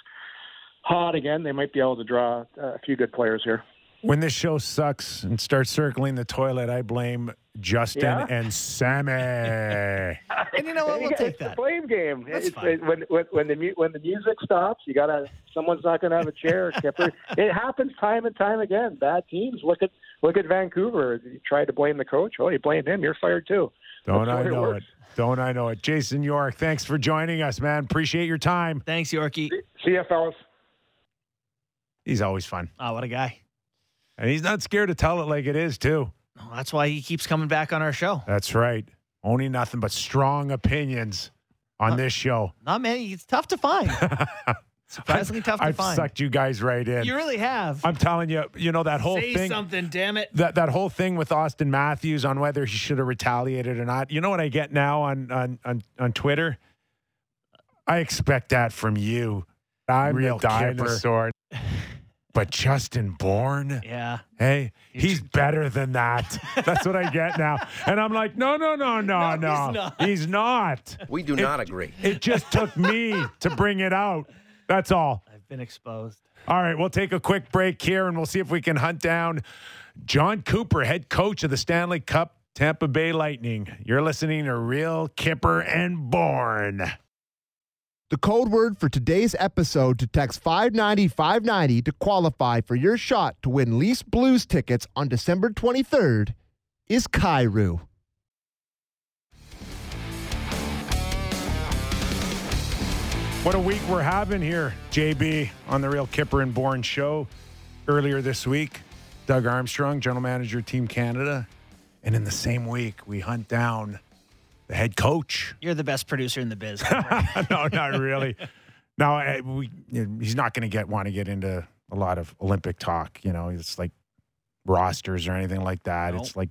hot again, they might be able to draw a few good players here. When this show sucks and starts circling the toilet, I blame Justin Yeah? and Sammy. And you know what? We'll it's take the that. blame game. That's It's- fine. it- when, when when the mu- when the music stops, you gotta someone's not gonna have a chair. Kipper. it happens time and time again. Bad teams. Look at look at Vancouver. You tried to blame the coach. Oh, you blamed him. You're fired too. Don't I the way it know it? Don't I know it? Jason York, thanks for joining us, man. Appreciate your time. Thanks, Yorkie. See ya, fellas. He's always fun. Oh, what a guy. And he's not scared to tell it like it is, too. Oh, that's why he keeps coming back on our show. That's right. Only nothing but strong opinions on this show. Not many. It's tough to find. Surprisingly tough to I've find. sucked you guys right in. You really have. I'm telling you, you know that whole Say thing. something, damn it. That that whole thing with Auston Matthews on whether he should have retaliated or not. You know what I get now on on on, on Twitter? I expect that from you. I'm Real the kipper. Dinosaur. But Justin Bourne, Yeah. hey, he's better than that. That's what I get now. And I'm like, no, no, no, no, No, no. he's not. He's not. We do not agree. It just took me to bring it out. That's all. I've been exposed. All right, we'll take a quick break here and we'll see if we can hunt down Jon Cooper, head coach of the Stanley Cup Tampa Bay Lightning. You're listening to Real Kipper and Born. The code word for today's episode to text 590 590 to qualify for your shot to win Leafs Blues tickets on December 23rd is Kairu. What a week we're having here, JB, on the Real Kipper and Born show. Earlier this week, Doug Armstrong, general manager, Team Canada. And in the same week, we hunt down the head coach You're the best producer in the biz. no, not really. No, I, we, he's not going to get want to get into a lot of Olympic talk. You know, it's like rosters or anything like that. Nope. It's like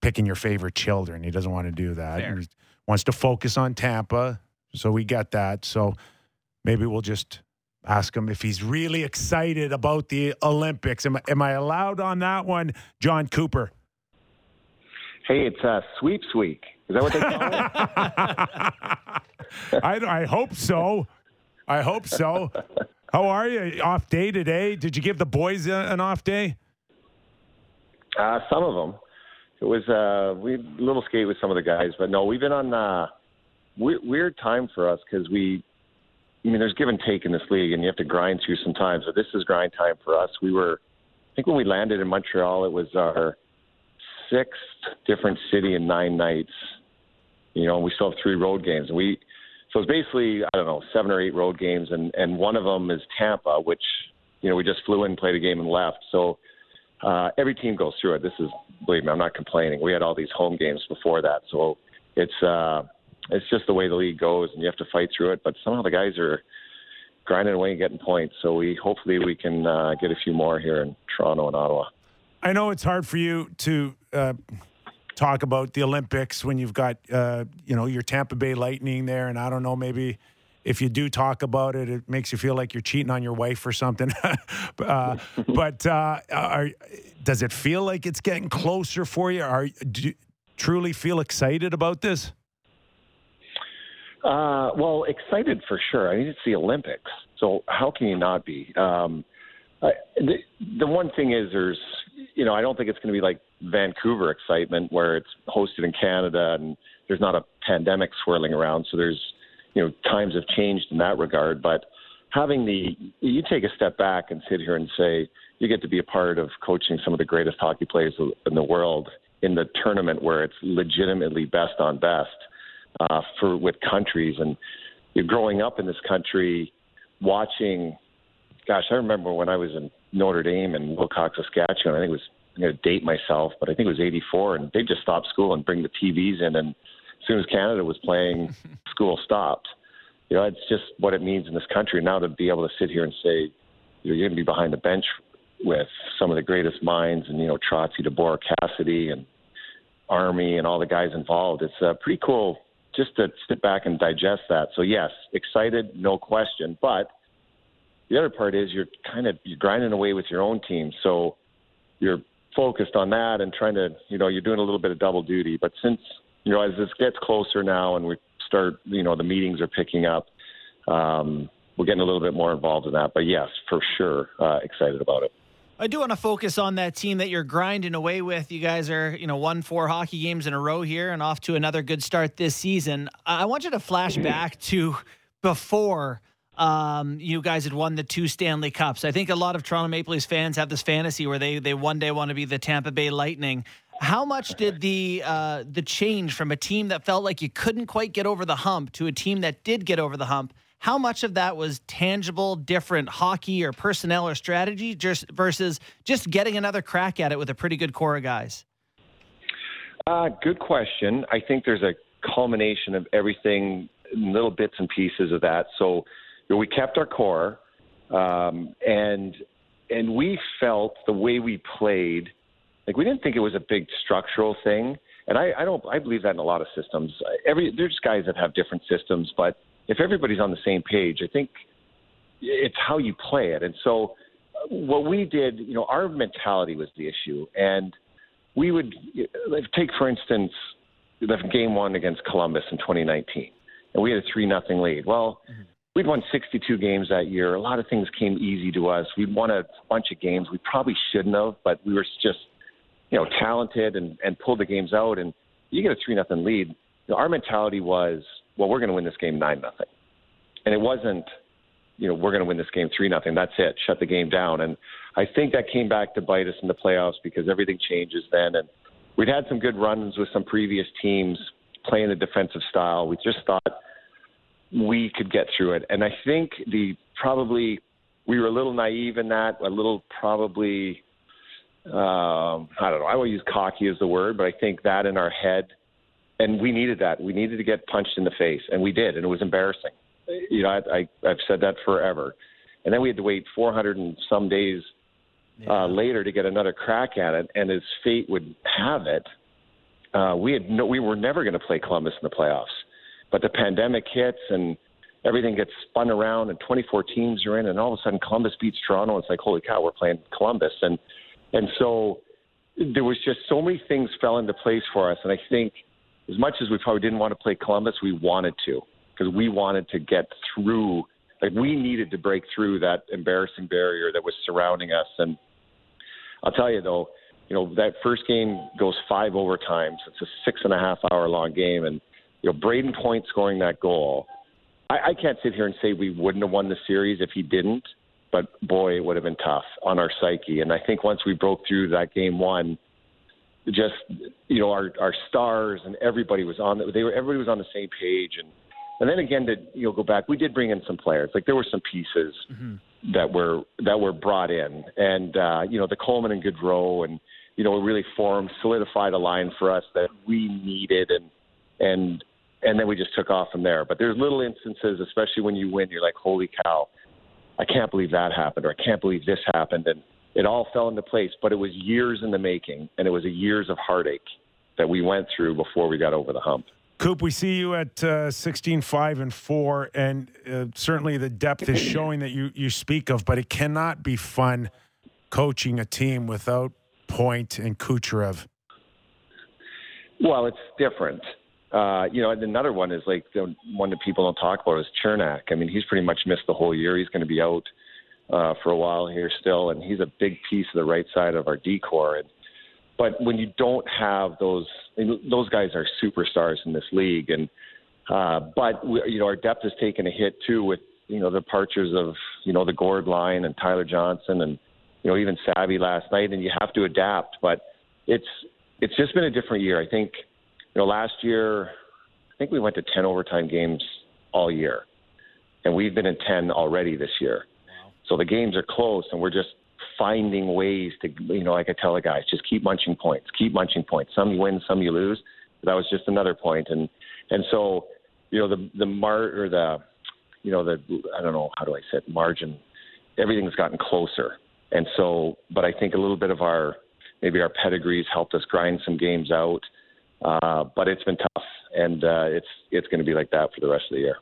picking your favorite children. He doesn't want to do that. Fair. He wants to focus on Tampa. So we get that. So maybe we'll just ask him if he's really excited about the Olympics. Am, I- am I allowed on that one, Jon Cooper? Hey, it's uh, sweeps week. Is that what they call it? I, I hope so. I hope so. How are you? Off day today? Did you give the boys a, an off day? Uh, some of them. It was uh, we a little skate with some of the guys, but no, we've been on uh, we- weird time for us because we. I mean, there's give and take in this league, and you have to grind through some time. So this is grind time for us. We were, I think, when we landed in Montreal, it was our sixth different city in nine nights. You know, and we still have three road games, and we. So it's basically I don't know seven or eight road games, and and one of them is Tampa, which you know we just flew in, played a game, and left. So uh, every team goes through it. This is, believe me, I'm not complaining. We had all these home games before that, so it's uh, it's just the way the league goes, and you have to fight through it. But somehow the guys are grinding away and getting points. So we hopefully we can uh, get a few more here in Toronto and Ottawa. I know it's hard for you to uh, talk about the Olympics when you've got uh, you know your Tampa Bay Lightning there, and I don't know maybe if you do talk about it, it makes you feel like you're cheating on your wife or something. uh, but uh, are, does it feel like it's getting closer for you? Are do you truly feel excited about this? Uh, well, excited for sure. I mean, it's the Olympics, so how can you not be? Um, I, the, the one thing is, there's, you know, I don't think it's going to be like Vancouver excitement where it's hosted in Canada and there's not a pandemic swirling around. So there's, you know, times have changed in that regard. But having the, you take a step back and sit here and say, you get to be a part of coaching some of the greatest hockey players in the world in the tournament where it's legitimately best on best uh, for with countries. And you're growing up in this country, watching. Gosh, I remember when I was in Notre Dame in Wilcox, Saskatchewan. I think it was. I'm going to date myself, but I think it was '84, and they just stopped school and bring the TVs in, and as soon as Canada was playing, school stopped. You know, it's just what it means in this country now to be able to sit here and say, you know, you're going to be behind the bench with some of the greatest minds, and you know, Trotzy, DeBoer, Cassidy, and Army, and all the guys involved. It's uh, pretty cool just to sit back and digest that. So yes, excited, no question, but the other part is you're kind of you're grinding away with your own team, so you're focused on that and trying to you know you're doing a little bit of double duty. But since you know as this gets closer now and we start you know the meetings are picking up, um, we're getting a little bit more involved in that. But yes, for sure, uh, excited about it. I do want to focus on that team that you're grinding away with. You guys are, you know, won four hockey games in a row here and off to another good start this season. I want you to flash back to before um, you guys had won the two Stanley Cups. I think a lot of Toronto Maple Leafs fans have this fantasy where they they one day want to be the Tampa Bay Lightning. How much did the uh, the change from a team that felt like you couldn't quite get over the hump to a team that did get over the hump? How much of that was tangible, different hockey or personnel or strategy, just versus just getting another crack at it with a pretty good core of guys? Uh, good question. I think there's a culmination of everything, little bits and pieces of that. So we kept our core, um, and and we felt the way we played, like we didn't think it was a big structural thing. And I, I don't, I believe that in a lot of systems. Every there's guys that have different systems, but if everybody's on the same page, I think it's how you play it. And so what we did, you know, our mentality was the issue. And we would take, for instance, the game one against Columbus in 2019, and we had a three nothing lead. Well, mm-hmm. We'd won 62 games that year. A lot of things came easy to us. We won a bunch of games we probably shouldn't have, but we were just, you know, talented and and pulled the games out. And you get a three nothing lead. You know, our mentality was well, we're going to win this game nine nothing, and it wasn't, you know, we're going to win this game three nothing. That's it. Shut the game down. And I think that came back to bite us in the playoffs because everything changes then. And we'd had some good runs with some previous teams playing the defensive style. We just thought we could get through it. And I think the probably we were a little naive in that, a little probably um, I don't know. I will use cocky as the word, but I think that in our head and we needed that. We needed to get punched in the face, and we did, and it was embarrassing. You know, I, I I've said that forever, and then we had to wait 400 and some days yeah. uh, later to get another crack at it. And as fate would have it, uh, we had no, we were never going to play Columbus in the playoffs, but the pandemic hits and everything gets spun around, and 24 teams are in, and all of a sudden Columbus beats Toronto. It's like holy cow, we're playing Columbus, and and so there was just so many things fell into place for us, and I think as much as we probably didn't want to play Columbus, we wanted to because we wanted to get through. Like we needed to break through that embarrassing barrier that was surrounding us. And I'll tell you though, you know that first game goes five overtimes. It's a six and a half hour long game, and you know Brayden Point scoring that goal. I, I can't sit here and say we wouldn't have won the series if he didn't, but boy, it would have been tough on our psyche. And I think once we broke through that game one just you know our our stars and everybody was on they were everybody was on the same page and and then again to you know go back we did bring in some players like there were some pieces mm-hmm. that were that were brought in and uh you know the Coleman and Goodrow and you know really formed solidified a line for us that we needed and and and then we just took off from there but there's little instances especially when you win you're like holy cow I can't believe that happened or I can't believe this happened and it all fell into place. But it was years in the making, and it was a years of heartache that we went through before we got over the hump. Coop, we see you at uh, 16, 5, and 4, and uh, certainly the depth is showing that you, you speak of, but it cannot be fun coaching a team without Point and Kucherov. Well, it's different. Uh, you know, and another one is like the one that people don't talk about is Cernak. I mean, he's pretty much missed the whole year. He's going to be out uh, for a while here still, and he's a big piece of the right side of our decor. And but when you don't have those, those guys are superstars in this league, and uh, but we, you know our depth has taken a hit too with you know the departures of you know the Gourde line and Tyler Johnson and you know even Savvy last night, and you have to adapt. But it's it's just been a different year. I think you know last year I think we went to ten overtime games all year, and we've been in ten already this year. So the games are close, and we're just finding ways to, you know, like I tell the guys, just keep munching points, keep munching points. Some you win, some you lose. That was just another point, and and so, you know, the the mar or the, you know, the I don't know how do I say it, margin. Everything's gotten closer, and so, but I think a little bit of our maybe our pedigrees helped us grind some games out. Uh, but it's been tough, and uh, it's it's going to be like that for the rest of the year.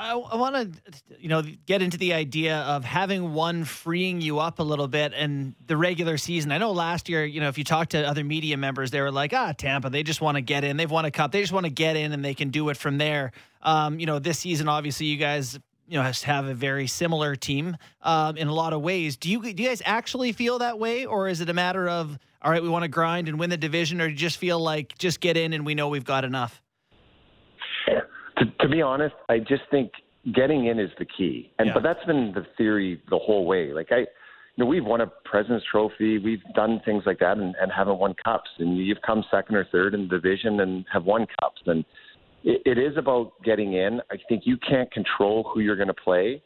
I, I want to, you know, get into the idea of having one freeing you up a little bit and the regular season. I know last year, you know, if you talk to other media members, they were like, ah, Tampa, they just want to get in. They've won a cup. They just want to get in and they can do it from there. Um, you know, this season, obviously, you guys, you know, has to have a very similar team um, in a lot of ways. Do you, do you guys actually feel that way? Or is it a matter of, all right, we want to grind and win the division? Or do you just feel like just get in and we know we've got enough? To, to be honest, I just think getting in is the key, and Yeah. but that's been the theory the whole way. Like I, you know, we've won a President's Trophy, we've done things like that, and, and haven't won cups. And you've come second or third in the division and have won cups. And it, it is about getting in. I think you can't control who you're going to play.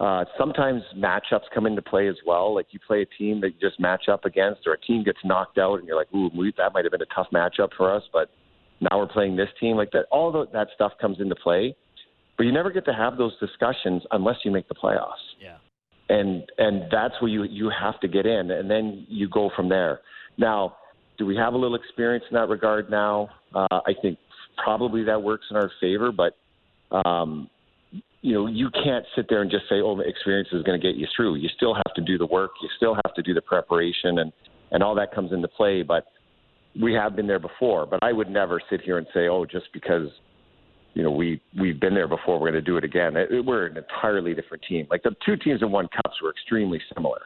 Uh, sometimes matchups come into play as well. Like you play a team that you just match up against, or a team gets knocked out, and you're like, "Ooh, we, that might have been a tough matchup for us," but now we're playing this team like that. All that stuff comes into play, but you never get to have those discussions unless you make the playoffs. Yeah. And and that's where you you have to get in, and then you go from there. Now, do we have a little experience in that regard now? Uh, I think probably that works in our favor, but um, you know you can't sit there and just say, "Oh, experience is going to get you through." You still have to do the work. You still have to do the preparation, and and all that comes into play. But we have been there before, but I would never sit here and say, "Oh, just because you know we we've been there before, we're going to do it again." It, we're an entirely different team. Like the two teams that won cups were extremely similar.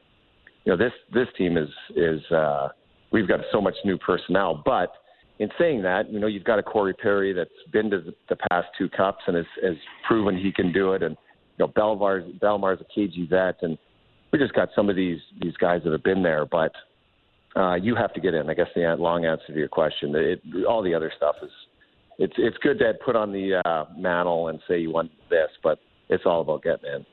You know, this this team is is uh, we've got so much new personnel, but in saying that, you know, you've got a Corey Perry that's been to the, past two cups and has, has proven he can do it, and you know, Bellemare's Bellemare's a KG vet, and we just got some of these these guys that have been there, but uh, you have to get in. I guess the long answer to your question. It, all the other stuff is it's it's good to put on the uh, mantle and say you want this, but it's all about getting in.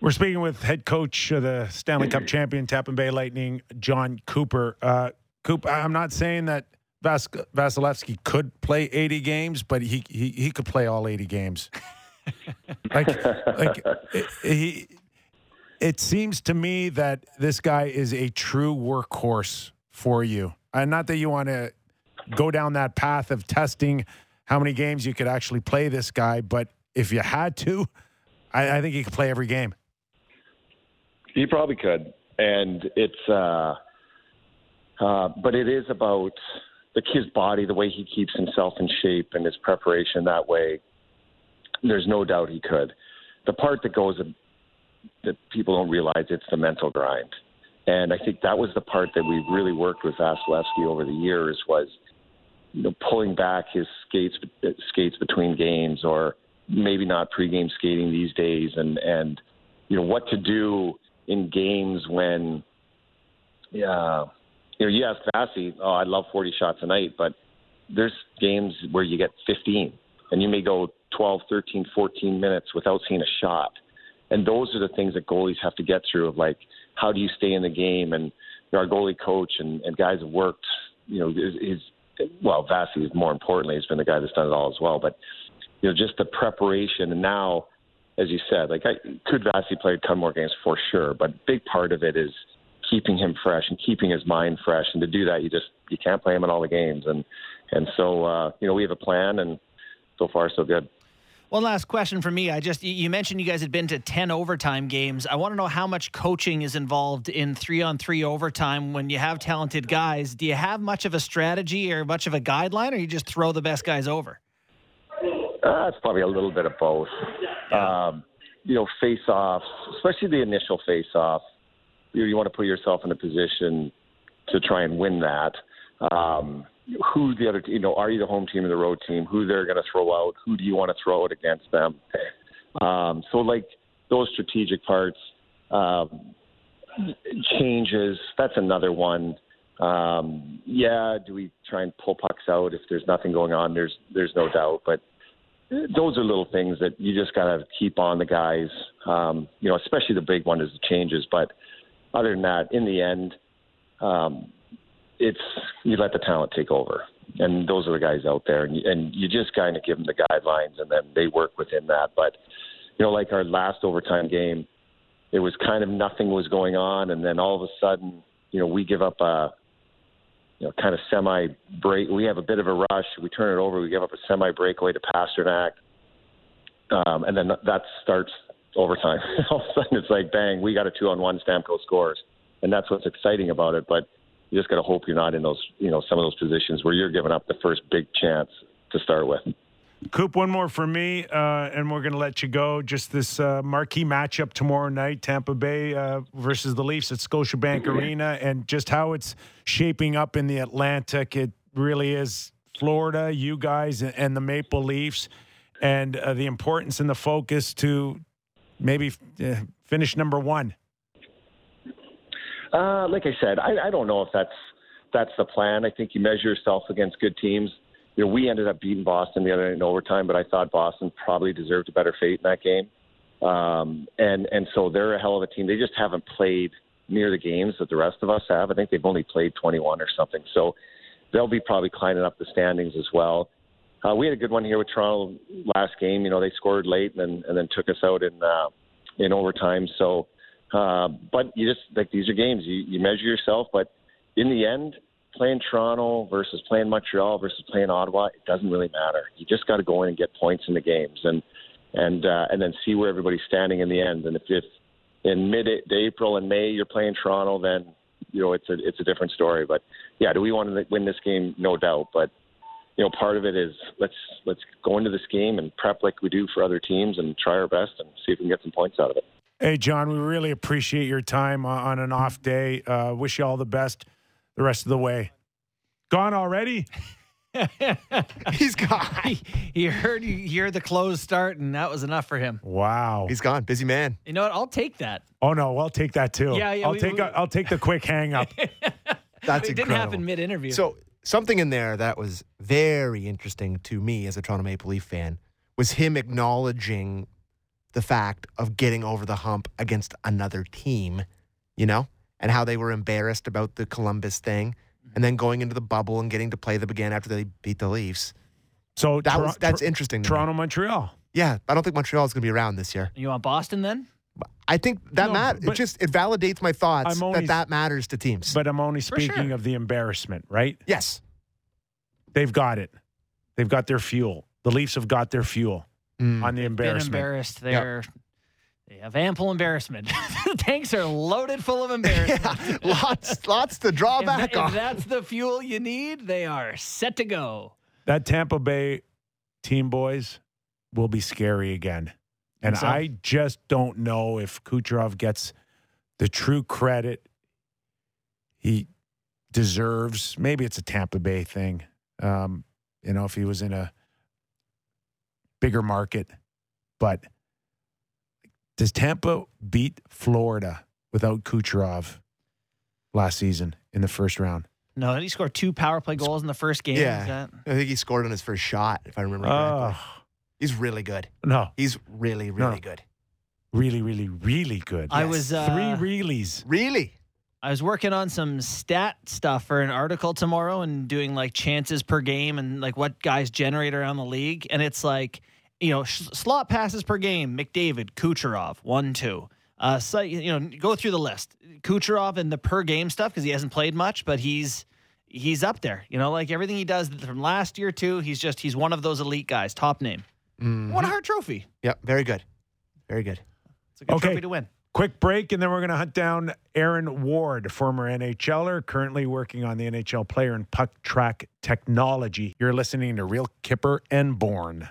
We're speaking with head coach of the Stanley Cup champion Tampa Bay Lightning, Jon Cooper. Uh, Coop, I'm not saying that Vas- Vasilevskiy could play 80 games, but he, he he could play all 80 games. like like it, he. It seems to me that this guy is a true workhorse for you, and not that you want to go down that path of testing how many games you could actually play this guy, but if you had to, I, I think he could play every game. He probably could, and it's. uh uh, but it is about like his body, the way he keeps himself in shape, and his preparation that way. There's no doubt he could. The part that goes that people don't realize it's the mental grind, and I think that was the part that we really worked with Vasilevskiy over the years was, you know, pulling back his skates skates between games, or maybe not pregame skating these days, and and you know what to do in games when, yeah you know, you ask Vassy, oh, I love 40 shots a night, but there's games where you get 15 and you may go 12, 13, 14 minutes without seeing a shot. And those are the things that goalies have to get through of like, how do you stay in the game? And our goalie coach and, and guys have worked, you know, is, is well, Vassy more importantly has been the guy that's done it all as well. But, you know, just the preparation. And now, as you said, like, I, could Vassy play a ton more games for sure? But big part of it is keeping him fresh and keeping his mind fresh. And to do that, you just you can't play him in all the games. And and so uh, you know we have a plan, and so far so good. One last question for me. I just you mentioned you guys had been to ten overtime games. I want to know how much coaching is involved in three on three overtime when you have talented guys. Do you have much of a strategy or much of a guideline, or you just throw the best guys over? Uh, it's probably a little bit of both. Um, you know, face offs, especially the initial face off you, you want to put yourself in a position to try and win that. Um, who the other, you know, are you the home team or the road team? Who they're going to throw out? Who do you want to throw out against them? Um, so, like those strategic parts, um, changes. That's another one. Um, yeah, do we try and pull pucks out if there's nothing going on? There's there's no doubt, but those are little things that you just got to keep on the guys. Um, you know, especially the big one is the changes, but other than that, in the end, um, it's you let the talent take over, and those are the guys out there, and and you just kind of give them the guidelines, and then they work within that. But you know, like our last overtime game, it was kind of nothing was going on, and then all of a sudden, you know, we give up a you know kind of semi break. We have a bit of a rush. We turn it over. We give up a semi breakaway to Pastrnak. um, and then that starts overtime. All of a sudden, it's like bang, we got a two-on-one. Stamkos scores, and that's what's exciting about it. But you just got to hope you're not in those, you know, some of those positions where you're giving up the first big chance to start with. Coop, one more for me, uh, and we're going to let you go. Just this uh, marquee matchup tomorrow night, Tampa Bay uh, versus the Leafs at Scotiabank Arena, and just how it's shaping up in the Atlantic. It really is Florida, you guys, and the Maple Leafs, and uh, the importance and the focus to maybe uh, finish number one. Uh, like I said, I, I don't know if that's that's the plan. I think you measure yourself against good teams. You know, we ended up beating Boston the other night in overtime, but I thought Boston probably deserved a better fate in that game. Um, and and so they're a hell of a team. They just haven't played near the games that the rest of us have. I think they've only played 21 or something. So they'll be probably climbing up the standings as well. Uh, we had a good one here with Toronto last game. You know, they scored late and then and then took us out in uh, in overtime. So uh, but you just like these are games. You, you measure yourself, but in the end, playing Toronto versus playing Montreal versus playing Ottawa, it doesn't really matter. You just got to go in and get points in the games, and and uh, and then see where everybody's standing in the end. And if, if in mid April and May you're playing Toronto, then you know it's a it's a different story. But yeah, do we want to win this game? No doubt, but you know part of it is let's let's go into this game and prep like we do for other teams and try our best and see if we can get some points out of it. Hey, Jon, we really appreciate your time on an off day. Uh, wish you all the best the rest of the way. Gone already? He's gone. He, he heard you hear the close start, and that was enough for him. Wow. He's gone. Busy man. You know what? I'll take that. Oh no, I'll take that too. Yeah, yeah, I'll we- take we- i I'll take the quick hang up. That's it didn't happen mid interview. So something in there that was very interesting to me as a Toronto Maple Leaf fan was him acknowledging the fact of getting over the hump against another team, you know, and how they were embarrassed about the Columbus thing, and then going into the bubble and getting to play them again after they beat the Leafs. So That Tor- was that's interesting. to me. Toronto, Montreal. Yeah, I don't think Montreal is going to be around this year. you want Boston then? I think that No, matters. It just it validates my thoughts only- that that matters to teams. But I'm only speaking sure. of the embarrassment, right? yes, They've got it. They've got their fuel. The Leafs have got their fuel Mm. on the Been embarrassment. embarrassed. They're they have ample embarrassment. the tanks are loaded full of embarrassment. yeah, lots lots to draw If, back if on. that's the fuel you need, they are set to go. That Tampa Bay team boys will be scary again. And so? I just don't know if Kucherov gets the true credit he deserves. Maybe it's a Tampa Bay thing. Um, you know, if he was in a bigger market. But does Tampa beat Florida without Kucherov last season in the first round? No, he scored two power play goals in the first game. Yeah. That- I think he scored on his first shot, if I remember correctly. He's really good. no. He's really, No. really good. Really, really, really good. I Yes. was uh, Three reelies. Really? I was working on some stat stuff for an article tomorrow and doing like chances per game and like what guys generate around the league. And it's like, you know, sh- slot passes per game, McDavid, Kucherov, one, two. Uh, so, you know, go through the list. Kucherov and the per game stuff because he hasn't played much, but he's he's up there. You know, like everything he does from last year too. He's just he's one of those elite guys, top name. Mhm. Won a Hart Trophy. Yep, very good. Very good. It's a good Okay. trophy to win. Quick break, and then we're going to hunt down Aaron Ward, former NHLer, currently working on the NHL player and puck track technology. You're listening to Real Kyper and Bourne.